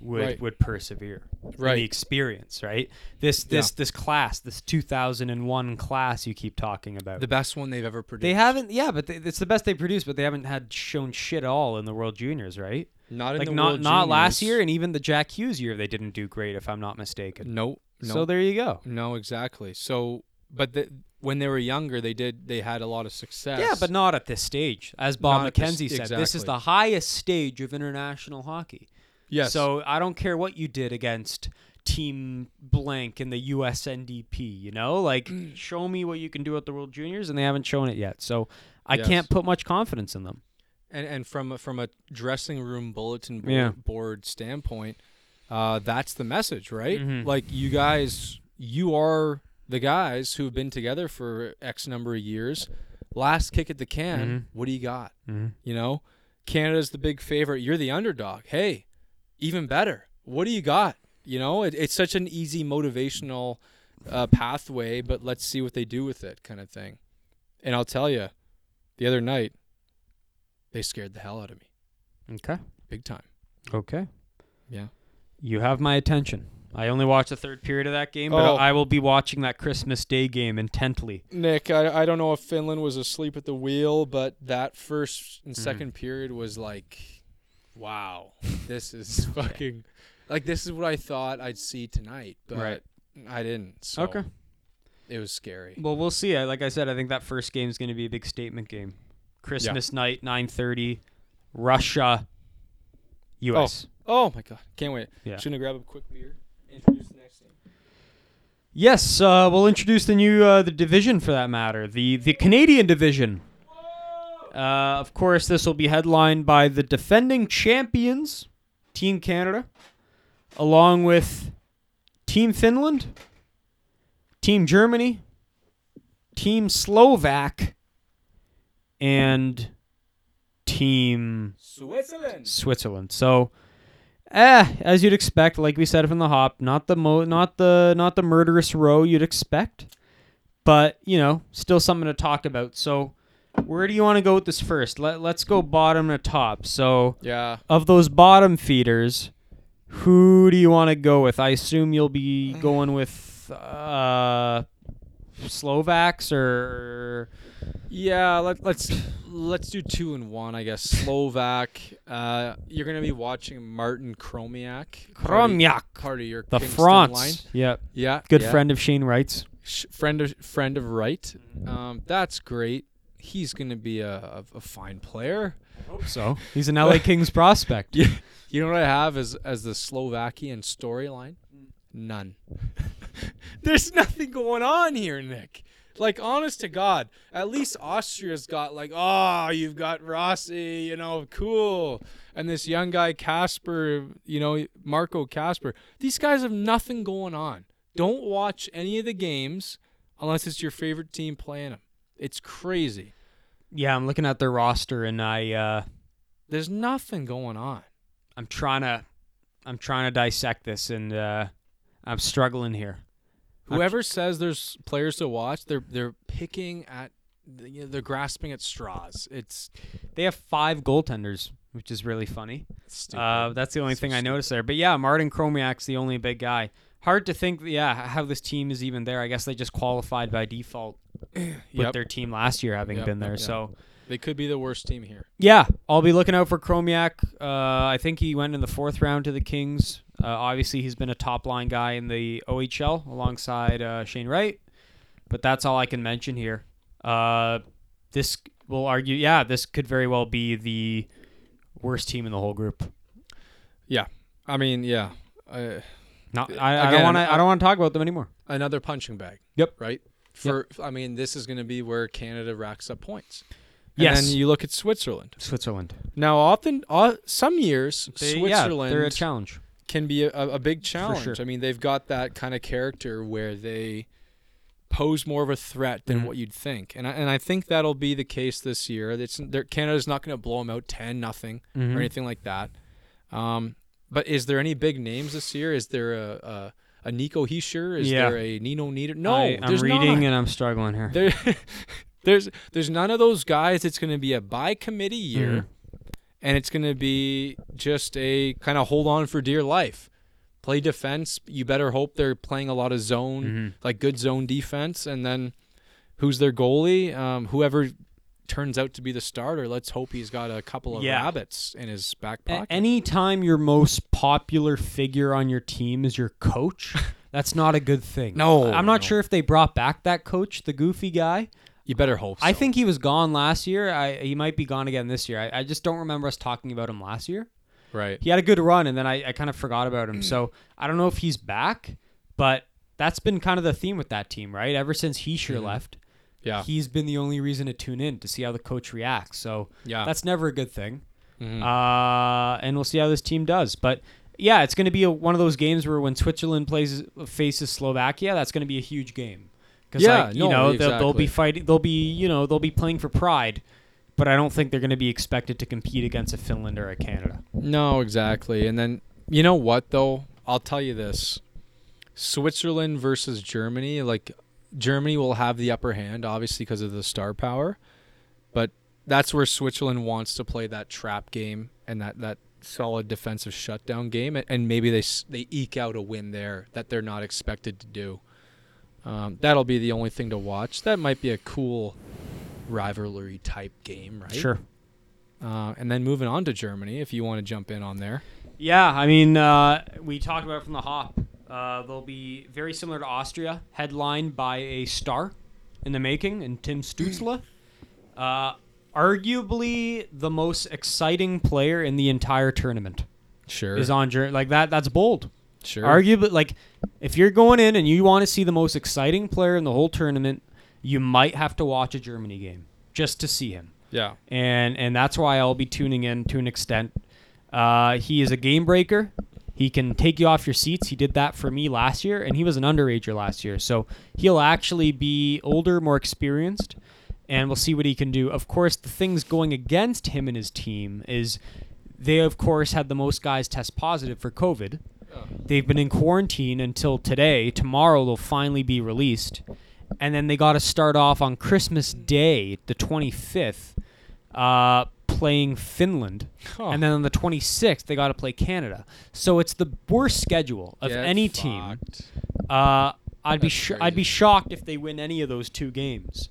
would Right. would persevere. Right. the experience, right? This this this class, this 2001 class you keep talking about. the best one they've ever produced. they haven't, yeah, but they, it's the best they produced, but they haven't had shown shit all in the World Juniors, right? not in like the not World not last year, and even the Jack Hughes year, they didn't do great, if I'm not mistaken. No, no, So there you go. no, exactly. So, but the, when they were younger, they did they had a lot of success. Yeah, but not at this stage. As Bob Not at this- McKenzie said, this is the highest stage of international hockey. yes. So I don't care what you did against Team Blank in the USNDP, you know? Like, show me what you can do at the World Juniors, and they haven't shown it yet. So I Yes. can't put much confidence in them. and and from a, from a dressing room bulletin board, Yeah. board standpoint, uh, that's the message, right? Mhm. Like you guys, you are the guys who've been together for X number of years. Last kick at the can. Mhm. What do you got? Mm-hmm. You know, Canada's the big favorite. You're the underdog. Hey, even better. What do you got? You know, it, it's such an easy motivational uh, pathway, but let's see what they do with it, kind of thing. And I'll tell you, the other night, they scared the hell out of me, Okay. big time. Okay. Yeah. You have my attention. I only watched the third period of that game, but Oh. I will be watching that Christmas Day game intently. Nick, I, I don't know if Finland was asleep at the wheel, but that first and Mhm. second period was like, wow, this is fucking, like this is what I thought I'd see tonight, but Right. I didn't. So Okay. it was scary. Well, we'll see. I- Like I said, I think that first game is going to be a big statement game. Christmas night, 9:30, Russia, U.S. Oh my god, can't wait. Yeah. Shouldn't I grab a quick beer? Introduce the next team. Yes, uh, we'll introduce the new uh, the division for that matter, the the Canadian division. Uh, of course, this will be headlined by the defending champions, Team Canada, along with Team Finland, Team Germany, Team Slovak, and Team Switzerland. Switzerland. So, eh, as you'd expect, like we said from the hop, not the mo, not the not the murderous row you'd expect, but you know, still something to talk about. So, where do you want to go with this first? Let Let's go bottom to top. So, Yeah. of those bottom feeders, who do you want to go with? I assume you'll be going with uh, Slovaks or Yeah, let, let's let's do two and one, I guess. Slovak. Uh, you're gonna be watching Martin Chromiak. part of- Chromiak, Part of your the Kingston line. France. Yep, Yeah. good yeah. friend of Shane Wright's. Sh- friend of friend of right. Um, that's great. He's gonna be a, a, a fine player. So he's an LA Kings prospect. Yeah. You know what I have as as the Slovakian storyline? None. There's nothing going on here, Nick. Like honest to God, at least Austria's got like, oh, you've got Rossi, you know, cool, and this young guy Kasper, you know, Marco Kasper. These guys have nothing going on. Don't watch any of the games unless it's your favorite team playing them. It's crazy. Yeah, I'm looking at their roster and I uh There's nothing going on. I'm trying to I'm trying to dissect this and uh I'm struggling here. Whoever says there's players to watch, they're they're picking at, you know, they're grasping at straws. It's They have five goaltenders, which is really funny. stupid. Uh that's the only So thing I noticed there. But yeah, Martin Chromiak's the only big guy. Hard to think yeah, how this team is even there. I guess they just qualified by default with Yep. their team last year having Yep, been there. yep. So they could be the worst team here. Yeah, I'll be looking out for Chromiak. Uh, I think he went in the fourth round to the Kings. Uh, obviously, he's been a top line guy in the OHL alongside uh, Shane Wright. But that's all I can mention here. Uh, this will argue, yeah, this could very well be the worst team in the whole group. Yeah, I mean, yeah, uh, Not, Uh, I, I don't want to. I- I don't want to talk about them anymore. another punching bag. Yep. Right. For I mean, this is going to be where Canada racks up points. And Yes. then you look at Switzerland. Switzerland. Now, often, uh, some years, They, yeah, Switzerland they're a challenge. can be a, a a big challenge. sure. I mean, they've got that kind of character where they pose more of a threat than Mhm. what you'd think, and I, and I think that'll be the case this year. It's Canada's not going to blow them out ten nothing Mhm. or anything like that. Um, but is there any big names this year? Is there a a, a Nico Hischier? Is Yeah. there a Nino Nieder? No, I, I'm there's reading not. and I'm struggling here. There, there's there's none of those guys. It's going to be a by committee year, Mhm. and it's going to be just a kind of hold on for dear life. Play defense. You better hope they're playing a lot of zone, Mhm. like good zone defense, and then who's their goalie? Um, whoever turns out to be the starter. Let's hope he's got a couple of Yeah. rabbits in his back A- pocket. anytime your most popular figure on your team is your coach, that's not a good thing. No, I'm not no. sure if they brought back that coach, the goofy guy. You better hope. I think he was gone last year. I, he might be gone again this year. I, I just don't remember us talking about him last year. right. He had a good run, and then I, I kind of forgot about him. So I don't know if he's back, but that's been kind of the theme with that team, right? Ever since Hischier Mhm. left, Yeah. he's been the only reason to tune in to see how the coach reacts. So Yeah. that's never a good thing. Mhm. Uh, and we'll see how this team does. But yeah, it's going to be a, one of those games where when Switzerland plays faces Slovakia, that's going to be a huge game. Because Yeah, like, you no, know they'll, they'll be fighting. They'll be you know they'll be playing for pride. But I don't think they're going to be expected to compete against a Finland or a Canada. No, exactly. And then you know what though? I'll tell you this. Switzerland versus Germany, like Germany will have the upper hand obviously because of the star power. But that's where Switzerland wants to play that trap game and that that solid defensive shutdown game, and, and maybe they they eke out a win there that they're not expected to do. Um, that'll be the only thing to watch. That might be a cool rivalry type game, right? Sure. Uh, and then moving on to Germany, if you want to jump in on there. Yeah, I mean, uh, we talked about it from the hop. Uh, they'll be very similar to Austria, headlined by a star in the making, and Tim Stützle. Uh, arguably the most exciting player in the entire tournament Sure. is on Ger- like that. That's bold. Sure. Arguably, like if you're going in and you want to see the most exciting player in the whole tournament, you might have to watch a Germany game just to see him yeah. and and that's why I'll be tuning in to an extent. Uh, he is a game breaker. He can take you off your seats. He did that for me last year, and he was an underager last year. So he'll actually be older, more experienced, and we'll see what he can do. Of course, the things going against him and his team is they, of course, had the most guys test positive for COVID. They've been in quarantine until today. Tomorrow they'll finally be released. And then they got to start off on Christmas Day, the 25th, uh, playing Finland. Huh. And then on the 26th, they got to play Canada. So it's the worst schedule of Get any team. Uh, I'd be sh- I'd be shocked if they win any of those two games.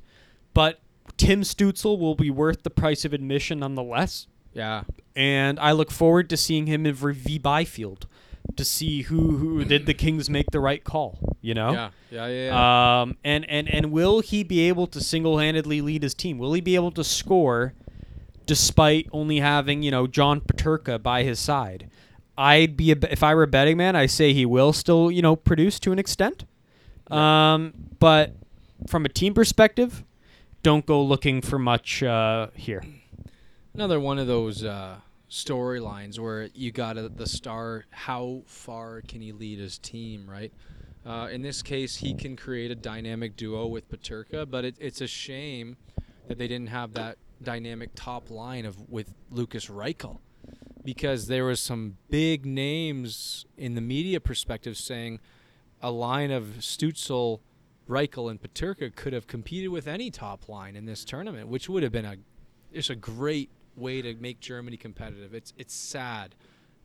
But Tim Stützle will be worth the price of admission nonetheless Yeah. and I look forward to seeing him in V Byfield to see who who did the Kings make the right call. You know. Yeah. Yeah. Yeah. yeah. Um, and, and, and will he be able to single handedly lead his team? Will he be able to score despite only having, you know, John Peterka by his side? I'd be, a, if I were a betting man, I say he will still, you know, produce to an extent. Um, but from a team perspective, don't go looking for much uh, here. Another one of those uh, storylines where you got to the star. How far can he lead his team? Right. Uh, in this case, he can create a dynamic duo with Peterka, but it, it's a shame that they didn't have that dynamic top line of with Lucas Reichel, because there was some big names in the media perspective saying a line of Stützle, Reichel, and Peterka could have competed with any top line in this tournament, which would have been a just a great way to make Germany competitive. It's it's sad,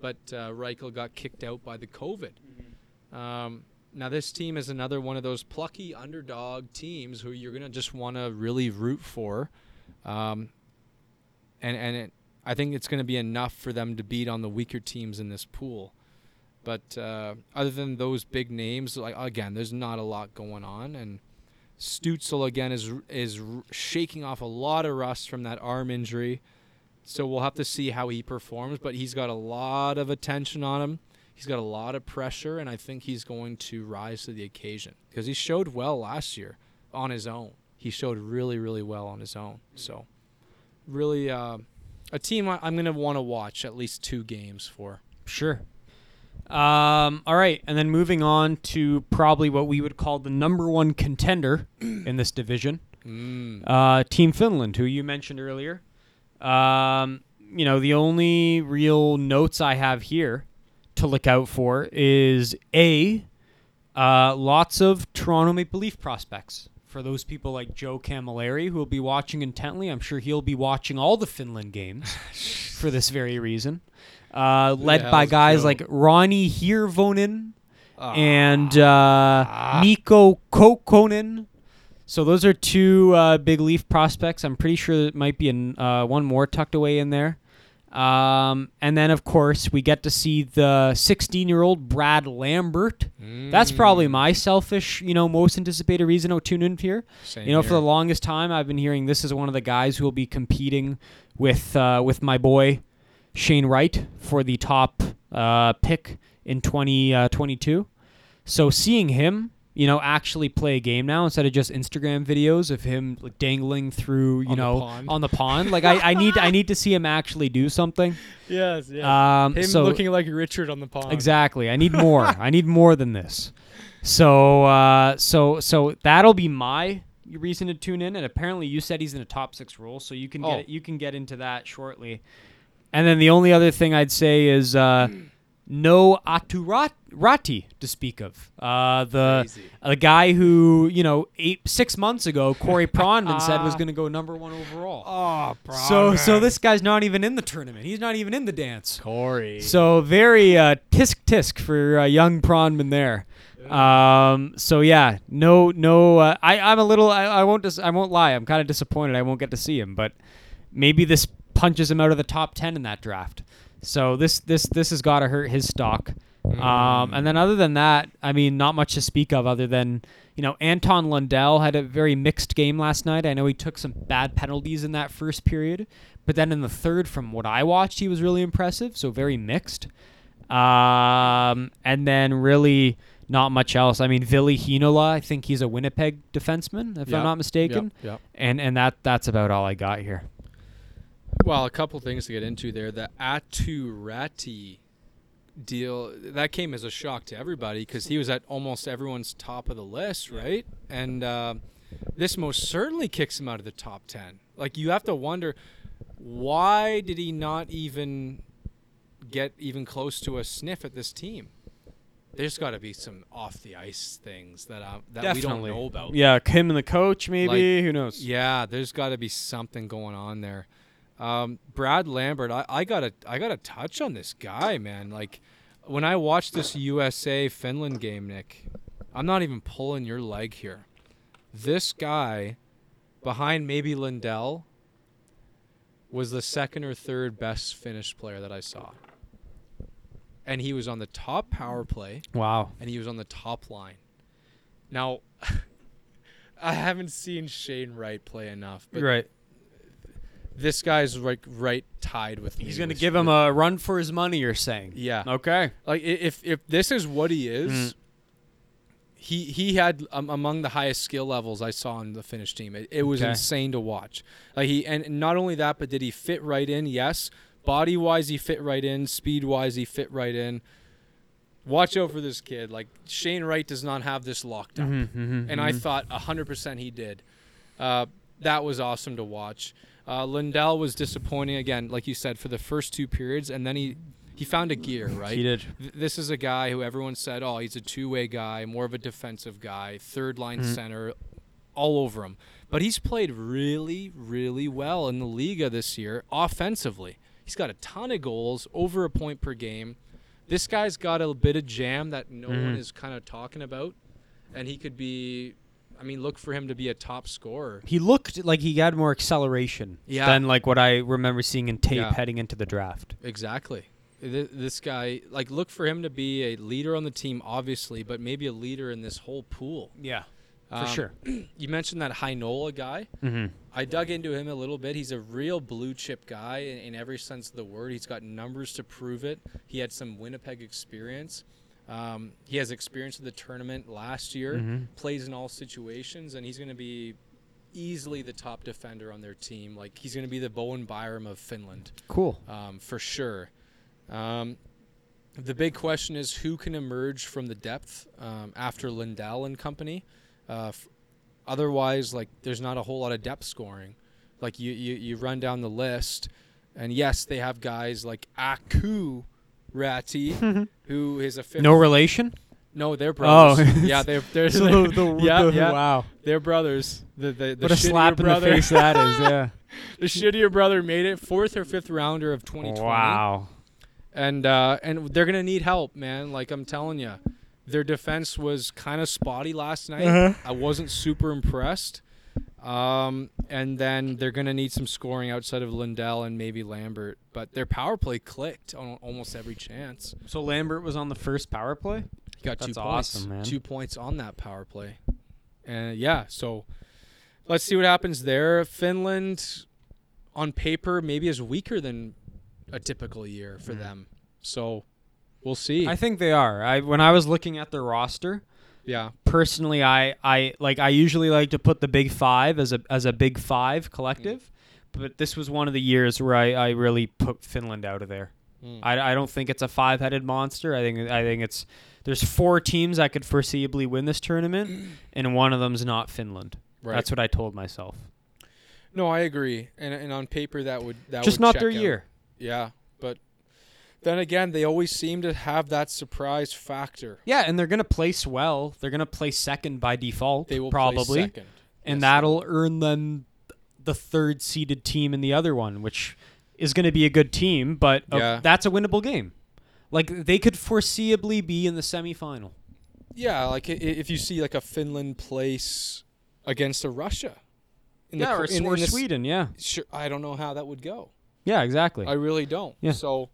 but uh, Reichel got kicked out by the COVID. Um, now this team is another one of those plucky underdog teams who you're gonna just want to really root for, um, and and it, I think it's gonna be enough for them to beat on the weaker teams in this pool. But uh, other than those big names, like again, there's not a lot going on, and Stützle again is is shaking off a lot of rust from that arm injury. So we'll have to see how he performs, but he's got a lot of attention on him. He's got a lot of pressure, and I think he's going to rise to the occasion because he showed well last year on his own. He showed really, really well on his own. So, really, uh, a team I'm going to want to watch at least two games for. Sure. Um, all right, and then moving on to probably what we would call the number one contender in this division, Mm. uh, Team Finland, who you mentioned earlier. Um, you know, the only real notes I have here to look out for is a uh, lots of Toronto Maple Leaf prospects. For those people like Joe Camilleri who will be watching intently, I'm sure he'll be watching all the Finland games for this very reason. Uh, led by guys Joe? like Roni Hirvonen Ah. and uh, Mikko Kokkonen. So those are two uh, big Leaf prospects. I'm pretty sure there might be an, uh, one more tucked away in there. Um, and then, of course, we get to see the 16 year old Brad Lambert. That's Mm. probably my selfish, you know, most anticipated reason to tune in here. Same You know, for the longest time, I've been hearing this is one of the guys who will be competing with uh, with my boy Shane Wright for the top uh, pick in 2022. so seeing him, you know, actually play a game now instead of just Instagram videos of him like, dangling through, you On know, pond. on the pond. Like I, I need I need to see him actually do something. Yes, yes. Um, Him so looking like Richard on the pond. Exactly. I need more. I need more than this. So uh, so so that'll be my reason to tune in. And apparently, you said he's in a top six role, so you can Oh. get you can get into that shortly. And then the only other thing I'd say is uh, no Aturat Räty to speak of. Uh, the Crazy. the guy who you know eight six months ago Corey Pronman said was going to go number one overall. Oh, so so this guy's not even in the tournament. He's not even in the dance. Corey. So very uh, tisk tisk for uh, young Pronman there. Um, so yeah, no, no. Uh, I I'm a little. I, I won't. Dis- I won't lie. I'm kind of disappointed. I won't get to see him, but maybe this punches him out of the top ten in that draft. So this this this has got to hurt his stock. Um, and then other than that, I mean, not much to speak of other than you know Anton Lundell had a very mixed game last night. I know he took some bad penalties in that first period, but then in the third, from what I watched, he was really impressive. So very mixed. Um, and then really not much else. I mean, Ville Heinola, I think he's a Winnipeg defenseman, if Yep, I'm not mistaken. Yep, yep. And and that that's about all I got here. Well, a couple things to get into there. The Aatu Räty deal that came as a shock to everybody because he was at almost everyone's top of the list, right? And uh, this most certainly kicks him out of the top ten. Like you have to wonder why did he not even get even close to a sniff at this team? There's got to be some off the ice things that uh, that we don't know about. Yeah, him and the coach, maybe. Who knows? Yeah, there's got to be something going on there. Um, Brad Lambert, I, I gotta I gotta touch on this guy, man. Like when I watched this USA Finland game, Nick, I'm not even pulling your leg here. This guy, behind maybe Lundell, was the second or third best Finnish player that I saw. And he was on the top power play Wow. and he was on the top line. Now, I haven't seen Shane Wright play enough, but right. This guy's like right tied with me. He's going to give him a run for his money, you're saying? yeah. Okay. Like if if this is what he is, Mm. he he had um, among the highest skill levels I saw on the Finnish team. It, it was Okay. insane to watch. Like he and not only that, but did he fit right in? Yes, body wise he fit right in. Speed wise he fit right in. Watch out for this kid. Like Shane Wright does not have this locked up, Mm-hmm, and I thought hundred percent he did. Uh, that was awesome to watch. Uh, Lundell was disappointing again, like you said, for the first two periods, and then he he found a gear right. He did. Th- this is a guy who everyone said, oh, he's a two-way guy, more of a defensive guy, third line Mm-hmm. center, all over him. But he's played really, really well in the Liiga this year offensively. He's got a ton of goals, over a point per game. This guy's got a bit of jam that no one Mm-hmm. is kind of talking about, and he could be. I mean, look for him to be a top scorer. He looked like he had more acceleration Yeah. than like what I remember seeing in tape Yeah. heading into the draft. Exactly. This guy, like, look for him to be a leader on the team, obviously, but maybe a leader in this whole pool. Yeah, for Um, sure. You mentioned that Heinola guy. Mm-hmm. I dug into him a little bit. He's a real blue chip guy in, in every sense of the word. He's got numbers to prove it. He had some Winnipeg experience. Um, he has experience at the tournament last year, Mhm. plays in all situations, and he's going to be easily the top defender on their team. Like, he's going to be the Bowen Byram of Finland Cool. um, for sure. Um, the big question is who can emerge from the depth um, after Lundell and company. Uh, f- otherwise, like there's not a whole lot of depth scoring. Like you, you, you run down the list, and yes, they have guys like Aku Räty, who is a fifth. No relation. no, they're brothers. Oh. yeah, they're they're, So the- yeah, the- yeah, Wow. they're brothers. The the, the What a shittier slap in brother, the face that is. Yeah. the shittier brother made it fourth or fifth rounder of 2020 wow. and uh, and they're gonna need help, man. Like I'm telling you, their defense was kind of spotty last night. Uh-huh. I wasn't super impressed. Um, and then they're gonna need some scoring outside of Lundell and maybe Lambert, but their power play clicked on almost every chance. So Lambert was on the first power play. He got two points, awesome, two points on that power play, and yeah. So let's see what happens there. Finland, on paper, maybe is weaker than a typical year for them. So we'll see. Mm. I think they are. I when I was looking at their roster, yeah. personally, I I like I usually like to put the big five as a as a big five collective, but this was one of the years where I, I really put Finland out of there. Mm. I, I don't think it's a five headed monster. I think I think it's there's four teams that could foreseeably win this tournament, and one of them's not Finland. Right. That's what I told myself. No, I agree. And and on paper that would that Just would not their out. year. Yeah, but then again, they always seem to have that surprise factor. Yeah, and they're gonna place well. They're gonna place second by default. They will probably, second. and Yes, that'll earn them the third seeded team in the other one, which is gonna be a good team, but uh, Yeah. that's a winnable game. Like they could foreseeably be in the semifinal. Yeah, like if you see like a Finland place against a Russia. In the yeah, qu- or, in- or in the Sweden. Yeah, Sure, I don't know how that would go. yeah, exactly. I really don't. Yeah. So,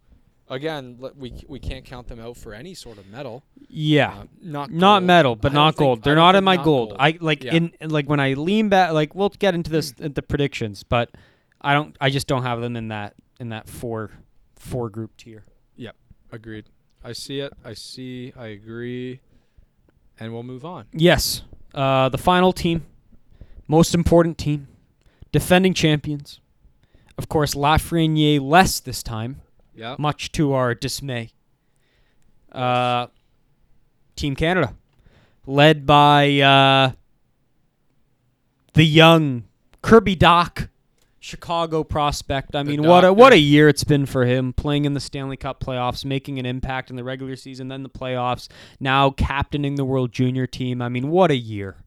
again, we we can't count them out for any sort of medal. yeah. Uh, not not gold. metal, but I not think- gold. They're don't in my not gold. I like Yeah. in like when I lean back. Like we'll get into this at the predictions, but I don't. I just don't have them in that in that four four group tier. Yep, agreed. I see it. I see. I agree. And we'll move on. Yes, uh, the final team, most important team, defending champions. Of course, Lafreniere less this time, Yeah. much to our dismay. Uh, Team Canada, led by uh, the young Kirby Dach, Chicago prospect. I The mean, what a what a year it's been for him, playing in the Stanley Cup playoffs, making an impact in the regular season, then the playoffs. Now captaining the World Junior team. I mean, what a year!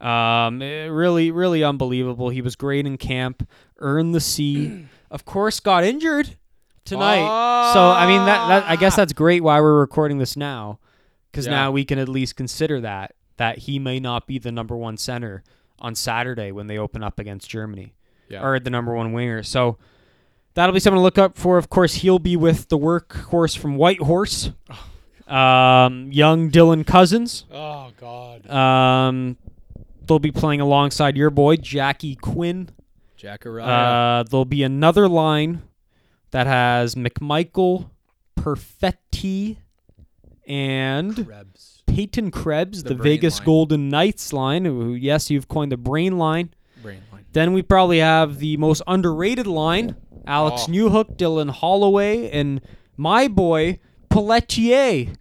Um, eh, really, really unbelievable. He was great in camp, earned the C. of course, got injured tonight. So I mean that, that I guess that's great why we're recording this now, because Yeah. now we can at least consider that that he may not be the number one center on Saturday when they open up against Germany Yeah. or the number one winger. So that'll be something to look up for. Of course, he'll be with the workhorse from Whitehorse, um, young Dylan Cozens. oh God. Um, they'll be playing alongside your boy Jackie Quinn. Jackaraya. Uh, there'll be another line that has McMichael, Perfetti, and Krebs. Peyton Krebs, The the, Vegas line. Golden Knights line. Who, yes, you've coined the brain line. Brain line. Then we probably have the most underrated line: Alex Oh. Newhook, Dylan Holloway, and my boy Pelletier.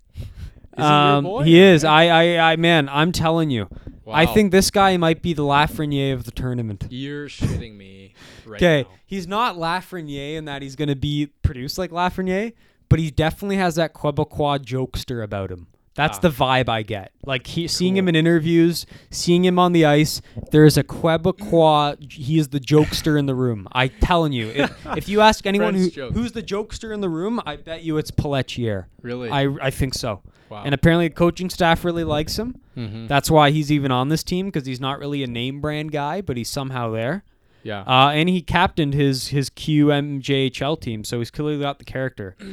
boy? Um, He is. I, I, I, man, I'm telling you. I think this guy might be the Lafreniere of the tournament. You're shitting me right Okay, he's not Lafreniere in that he's going to be produced like Lafreniere, but he definitely has that Quebecois jokester about him. That's Ah. the vibe I get. Like he, seeing him in interviews, seeing him on the ice, there is a Quebecois. He is the jokester in the room. I telling you, if, if you ask anyone who, French joke. who's the jokester in the room, I bet you it's Pelletier. Really? I I think so. wow. And apparently, the coaching staff really likes him. Mhm. That's why he's even on this team because he's not really a name brand guy, but he's somehow there. Yeah. Uh, and he captained his his QMJHL team, so he's clearly got the character.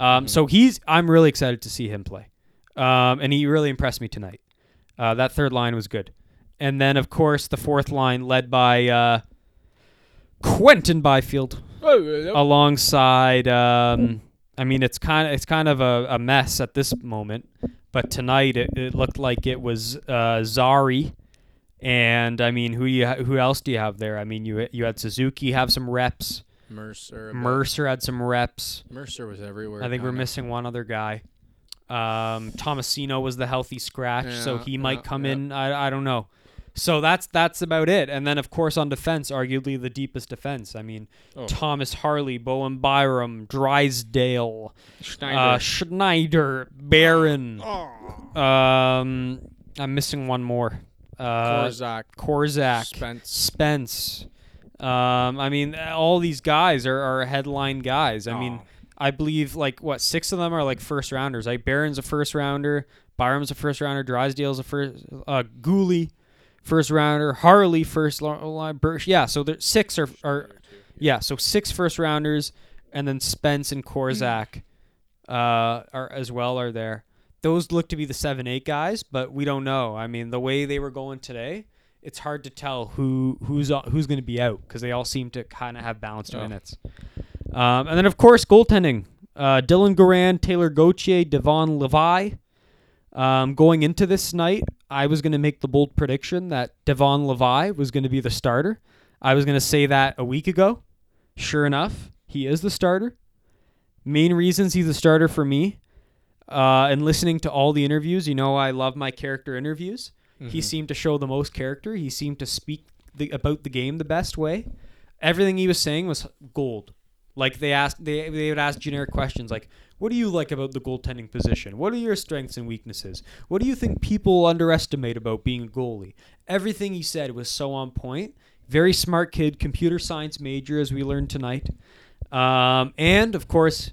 Um, so he's I'm really excited to see him play, um, and he really impressed me tonight. Uh, that third line was good, and then of course the fourth line led by uh, Quinton Byfield Oh, alongside. Um, I mean, it's kind of it's kind of a, a mess at this moment, but tonight it, it looked like it was uh, Zary, and I mean, who you ha- who else do you have there? I mean, you you had Suzuki have some reps, Mercer. Mercer had some reps. Mercer was everywhere. I think we're missing one other guy. Um, Tomasino was the healthy scratch, so he might yeah, come yeah. in. I, I don't know. So that's that's about it. And then of course on defense, arguably the deepest defense. I mean, Oh. Thomas Harley, Bowen Byram, Drysdale, Schneider. uh, Schneider, Barron. Um, I'm missing one more. Uh, Korczak. Korczak, Spence. Spence. Um, I mean, all these guys are, are headline guys. I mean, Oh. I believe like what six of them are like first rounders. Like Barron's a first rounder, Byram's a first rounder, Drysdale's a first, uh, Guhle, first rounder, Harley first line, Birch. Yeah, so there six are are yeah, so six first rounders, and then Spence and Korczak, uh, are as well are there. Those look to be the seven eight guys, but we don't know. I mean, the way they were going today, it's hard to tell who who's uh, who's going to be out because they all seem to kind of have balanced Oh. minutes. Um, and then of course goaltending: uh, Dylan Garand, Taylor Gauthier, Devon Levi. Um, going into this night, I was going to make the bold prediction that Devon Levi was going to be the starter. I was going to say that a week ago. Sure enough, he is the starter. Main reasons he's the starter for me, uh, and listening to all the interviews, you know, I love my character interviews. He seemed to show the most character. He seemed to speak the, about the game the best way. Everything he was saying was gold. Like they asked, they they would ask generic questions like, "What do you like about the goaltending position? What are your strengths and weaknesses? What do you think people underestimate about being a goalie?" Everything he said was so on point. Very smart kid, computer science major, as we learned tonight, um, and of course,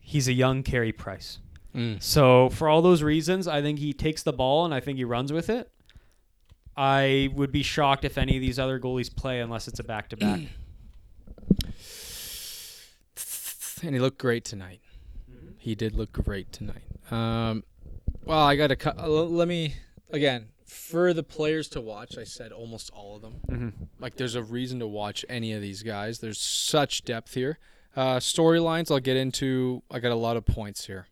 he's a young Carey Price. Mm. So for all those reasons, I think he takes the ball and I think he runs with it. I would be shocked if any of these other goalies play unless it's a back to back. and he looked great tonight. He did look great tonight. Um, well, I got to cut. Let me again for the players to watch. I said almost all of them. Mm-hmm. Like, there's a reason to watch any of these guys. There's such depth here. Uh, storylines. I'll get into. I got a lot of points here.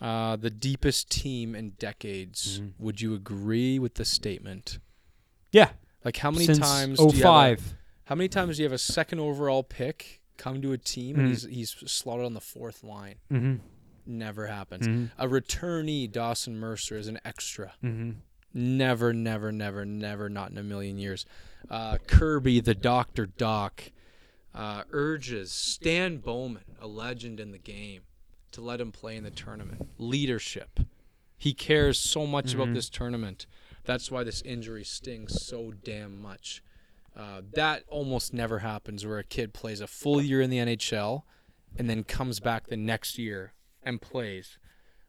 Uh, the deepest team in decades. Mm-hmm. Would you agree with the statement? Yeah. Like, how many Since times? have a- how many times do you have a second overall pick come to a team and Mhm. he's he's slotted on the fourth line? Mm-hmm. Never happens. Mm-hmm. A returnee, Dawson Mercer, is an extra. Mm-hmm. Never, never, never, never, not in a million years. Uh, Kirby, the Doctor Dach, uh, urges Stan Bowman, a legend in the game, to let him play in the tournament. Leadership. He cares so much about this tournament. That's why this injury stings so damn much. Uh, that almost never happens where a kid plays a full year in the NHL and then comes back the next year and plays.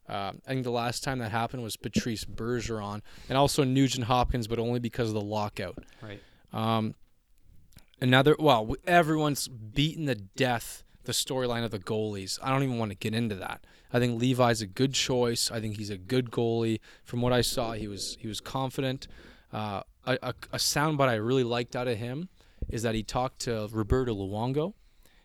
Uh, I think the last time that happened was Patrice Bergeron and also Nugent Hopkins, but only because of the lockout. Right. Um, another, well, everyone's beaten the death the storyline of the goalies. I don't even want to get into that. I think Levi's a good choice. I think he's a good goalie. From what I saw, he was he was confident. Uh, a, a, a soundbite I really liked out of him is that he talked to Roberto Luongo,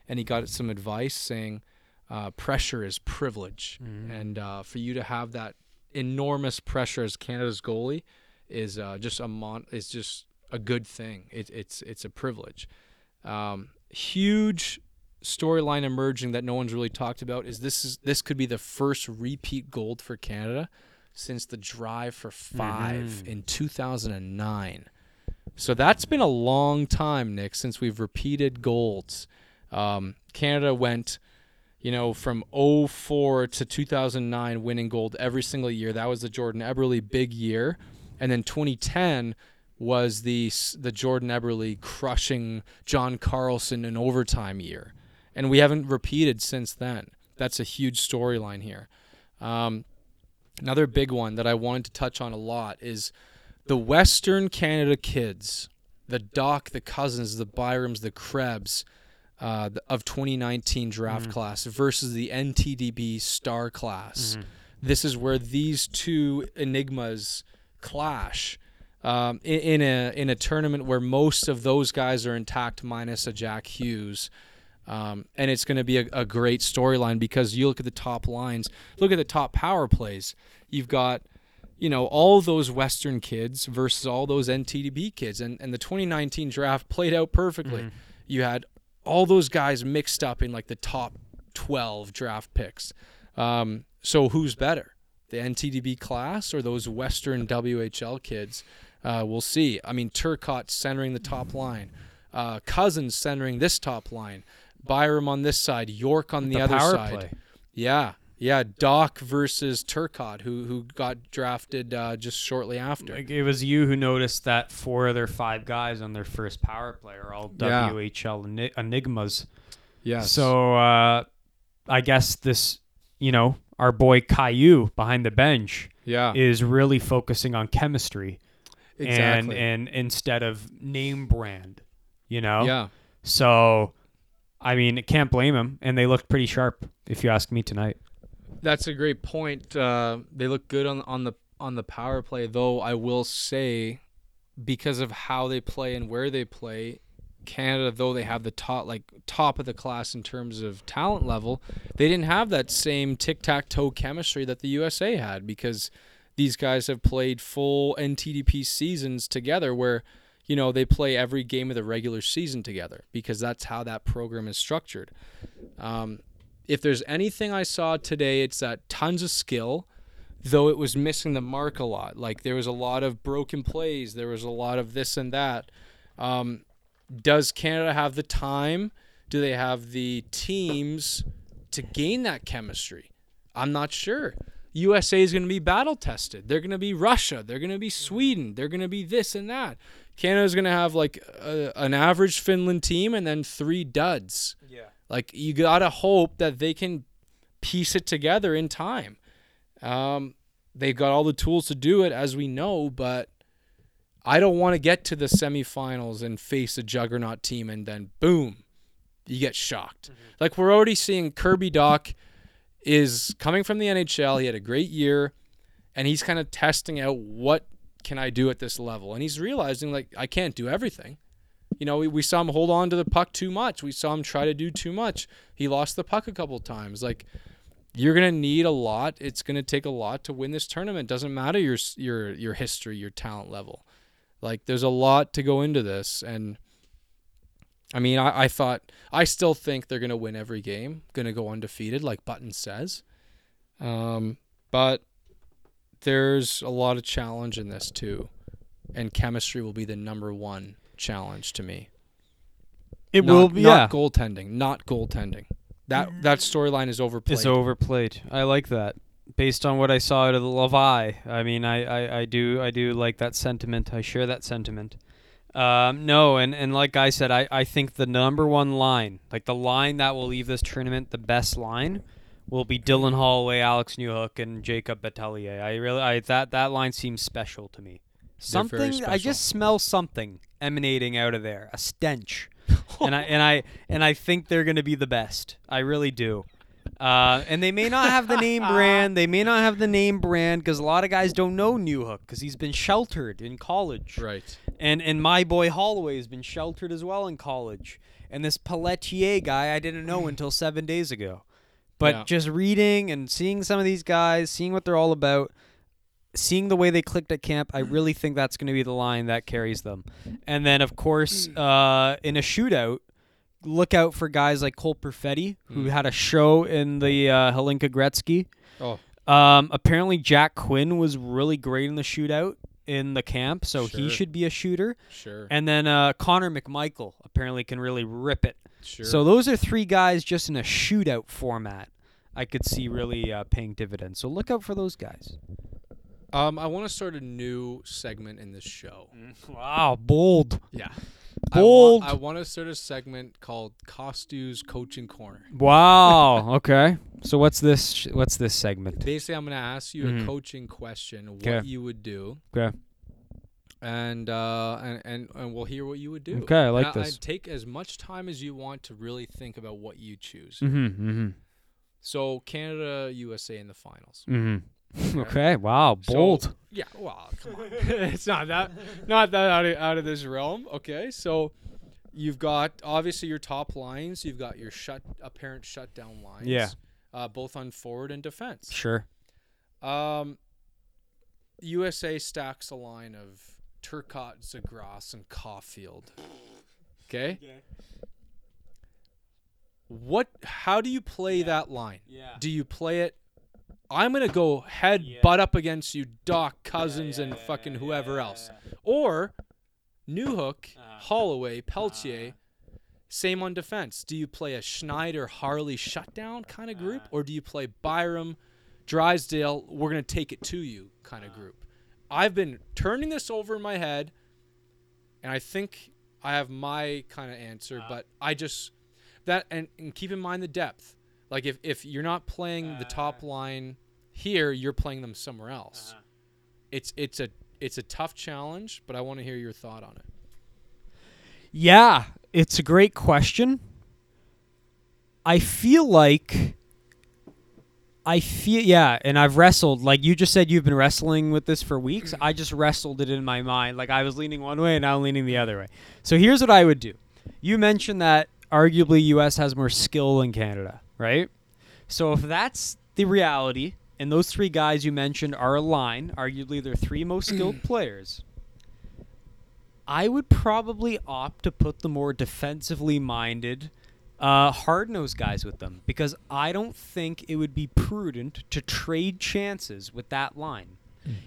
and he got some advice saying uh, pressure is privilege, and uh, for you to have that enormous pressure as Canada's goalie is uh, just a mon- is just a good thing. It, it's it's a privilege. Um, huge storyline emerging that no one's really talked about is this is this could be the first repeat gold for Canada since the drive for 5 in 2009. So that's been a long time, Nick, since we've repeated golds. Um, Canada went, you know, from 04 to 2009 winning gold every single year. That was the Jordan Eberle big year. And then 2010 was the the Jordan Eberle crushing John Carlson in overtime year. And we haven't repeated since then. That's a huge storyline here. Um, another big one that I wanted to touch on a lot is the Western Canada kids, the Dach, the Cozens, the Byrams, the Krebs uh, of 2019 draft class versus the NTDP star class. This is where these two enigmas clash um, in, in a in a tournament where most of those guys are intact, minus a Jack Hughes. Um, and it's going to be a, a great storyline because you look at the top lines, look at the top power plays. You've got, you know, all those Western kids versus all those NTDP kids. And, and the 2019 draft played out perfectly. You had all those guys mixed up in like the top 12 draft picks. Um, so who's better, the NTDP class or those Western WHL kids? Uh, we'll see. I mean, Turcotte centering the top line, uh, Cozens centering this top line, Byram on this side, York on the, The other power side. play. Yeah, yeah. Dach versus Turcotte, who who got drafted uh, just shortly after. Like it was you who noticed that four of their five guys on their first power play are all Yeah. WHL enigmas. yes. So uh, I guess this, you know, our boy Caillou behind the bench yeah, is really focusing on chemistry exactly. and and instead of name brand, you know. yeah. So, I mean, can't blame him, and they looked pretty sharp, if you ask me tonight. That's a great point. Uh, they look good on on the on the power play, though. I will say, because of how they play and where they play, Canada, though they have the top like top of the class in terms of talent level, they didn't have that same tic tac toe chemistry that the USA had because these guys have played full NTDP seasons together, where you know they play every game of the regular season together because that's how that program is structured. Um, if there's anything I saw today, it's that tons of skill, though it was missing the mark a lot. Like there was a lot of broken plays, there was a lot of this and that. Um, does Canada have the time Do they have the teams to gain that chemistry? I'm not sure. USA is going to be battle tested. They're going to be Russia. They're going to be Sweden. They're going to be this and that. Canada's going to have like a, an average Finland team and then three duds. Yeah. Like you got to hope that they can piece it together in time. Um, they've got all the tools to do it, as we know, but I don't want to get to the semifinals and face a juggernaut team and then boom, you get shocked. Like we're already seeing Kirby Dach is coming from the NHL. He had a great year, and he's kind of testing out what can I do at this level, and he's realizing like I can't do everything. You know, we, we saw him hold on to the puck too much. We saw him try to do too much. He lost the puck a couple times. Like you're gonna need a lot. It's gonna take a lot to win this tournament. Doesn't matter your your your history, your talent level. Like there's a lot to go into this, and I mean, I, I thought I still think they're gonna win every game, gonna go undefeated, like Button says. Um, but there's a lot of challenge in this too, and chemistry will be the number one challenge to me. It Not- will be. not Yeah. goaltending, not goaltending. That that storyline is overplayed. It's overplayed. I like that. Based on what I saw out of the Levi, I mean, I, I, I do I do like that sentiment. I share that sentiment. Um, no, and, and like I said, I, I think the number one line, like the line that will leave this tournament the best line, will be Dylan Holloway, Alex Newhook, and Jakob Pelletier. I really I that that line seems special to me. Something I just smell something emanating out of there, a stench. and I and I and I think they're going to be the best. I really do. Uh, and they may not have the name brand. They may not have the name brand because a lot of guys don't know Newhook because he's been sheltered in college. right. And and my boy Holloway has been sheltered as well in college. And this Pelletier guy I didn't know until seven days ago. But Yeah. just reading and seeing some of these guys, seeing what they're all about, seeing the way they clicked at camp, I really think that's going to be the line that carries them. And then, of course, uh, in a shootout, look out for guys like Cole Perfetti, who Mm. had a show in the uh, Hlinka Gretzky. Oh, Um, apparently, Jack Quinn was really great in the shootout in the camp, so he should be a shooter. sure. And then uh, Connor McMichael apparently can really rip it. Sure. So those are three guys just in a shootout format. I could see really uh, paying dividends. So look out for those guys. um, I want to start a new segment in this show. Wow, bold. Yeah. Bold. I, wa- I want to start a segment called Costu's Coaching Corner. Wow. Okay. So what's this? sh- What's this segment? Basically, I'm going to ask you Mhm. a coaching question, what 'Kay. you would do, Okay. And uh, and, and and we'll hear what you would do. Okay, I like And this. I'd take as much time as you want to really think about what you choose. Mm-hmm. Mm-hmm. So Canada, USA in the finals. Mm-hmm. okay. Wow. So- Bold. Yeah, well, come on. it's not that not that out of, out of this realm. Okay, so you've got obviously your top lines. You've got your shut apparent shutdown lines. Yeah. Uh, both on forward and defense. sure. Um, USA stacks a line of Turcotte, Zegras, and Caufield. Okay. What? How do you play that line? Yeah. Do you play it? I'm gonna go head Yeah. butt up against you, Dach Cozens, yeah, and yeah, fucking yeah, whoever yeah, else, yeah. or Newhook, Uh-huh. Holloway, Pelletier. Same on defense. Do you play a Schneider Harley shutdown kind of group, Uh-huh. or do you play Byram, Drysdale? We're gonna take it to you kind Uh-huh. of group. I've been turning this over in my head, and I think I have my kind of answer. Uh-huh. But I just that and, and keep in mind the depth. Like if if you're not playing the Uh. top line here, you're playing them somewhere else. Uh-huh. It's it's a it's a tough challenge, but I want to hear your thought on it. Yeah, it's a great question. I feel like I feel yeah, and I've wrestled like you just said you've been wrestling with this for weeks. Mm-hmm. I just wrestled it in my mind like I was leaning one way and now I'm leaning the other way. So here's what I would do. You mentioned that arguably US has more skill than Canada, right? So if that's the reality and those three guys you mentioned are aligned, arguably they're three most skilled players. I would probably opt to put the more defensively minded, uh, hard nosed guys with them because I don't think it would be prudent to trade chances with that line.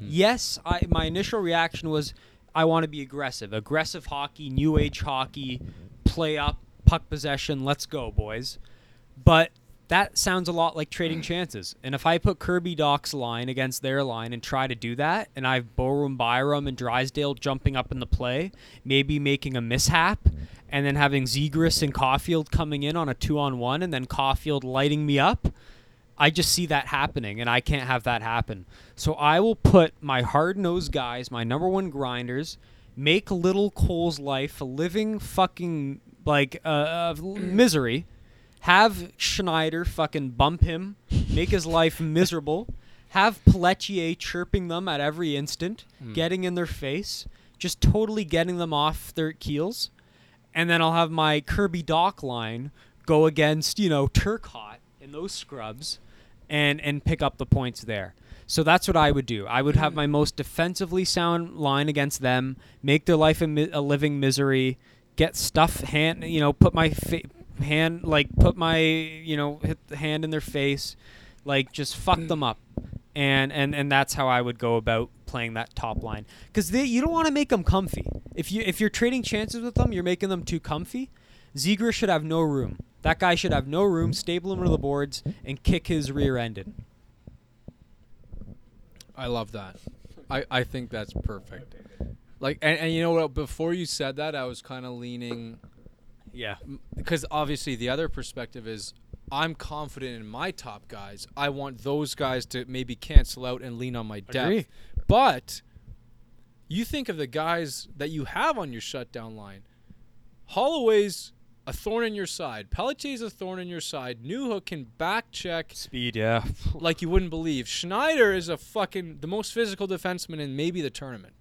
Yes, I, my initial reaction was I want to be aggressive. Aggressive hockey, new age hockey, play up, puck possession. Let's go, boys. But that sounds a lot like trading chances. And if I put Kirby Dach's line against their line and try to do that, and I have Borum, Byram, and Drysdale jumping up in the play, maybe making a mishap, and then having Zegras and Caufield coming in on a two on one, and then Caufield lighting me up, I just see that happening, and I can't have that happen. So I will put my hard nosed guys, my number one grinders, make Little Cole's life a living fucking like uh, misery. Have Schneider fucking bump him, make his life miserable. Have Pelletier chirping them at every instant, hmm. getting in their face, just totally getting them off their keels. And then I'll have my Kirby Dach line go against, you know, Turcotte in those scrubs and and pick up the points there. So that's what I would do. I would have my most defensively sound line against them, make their life a, mi- a living misery, get stuff hand, you know, put my fa- hand like put my, you know, hit the hand in their face, like just fuck them up. And and and that's how I would go about playing that top line cuz you don't want to make them comfy. If you if you're trading chances with them, you're making them too comfy. Ziegler should have no room. That guy should have no room. Stable him to the boards and kick his rear ended. I love that. I, I think that's perfect. Like and, and you know what? Before you said that, I was kind of leaning Yeah. because obviously the other perspective is I'm confident in my top guys. I want those guys to maybe cancel out and lean on my depth. Agree. But you think of the guys that you have on your shutdown line. Holloway's a thorn in your side. Pelletier's a thorn in your side. Newhook can back check Speed, yeah. like you wouldn't believe. Schneider is a fucking the most physical defenseman in maybe the tournament.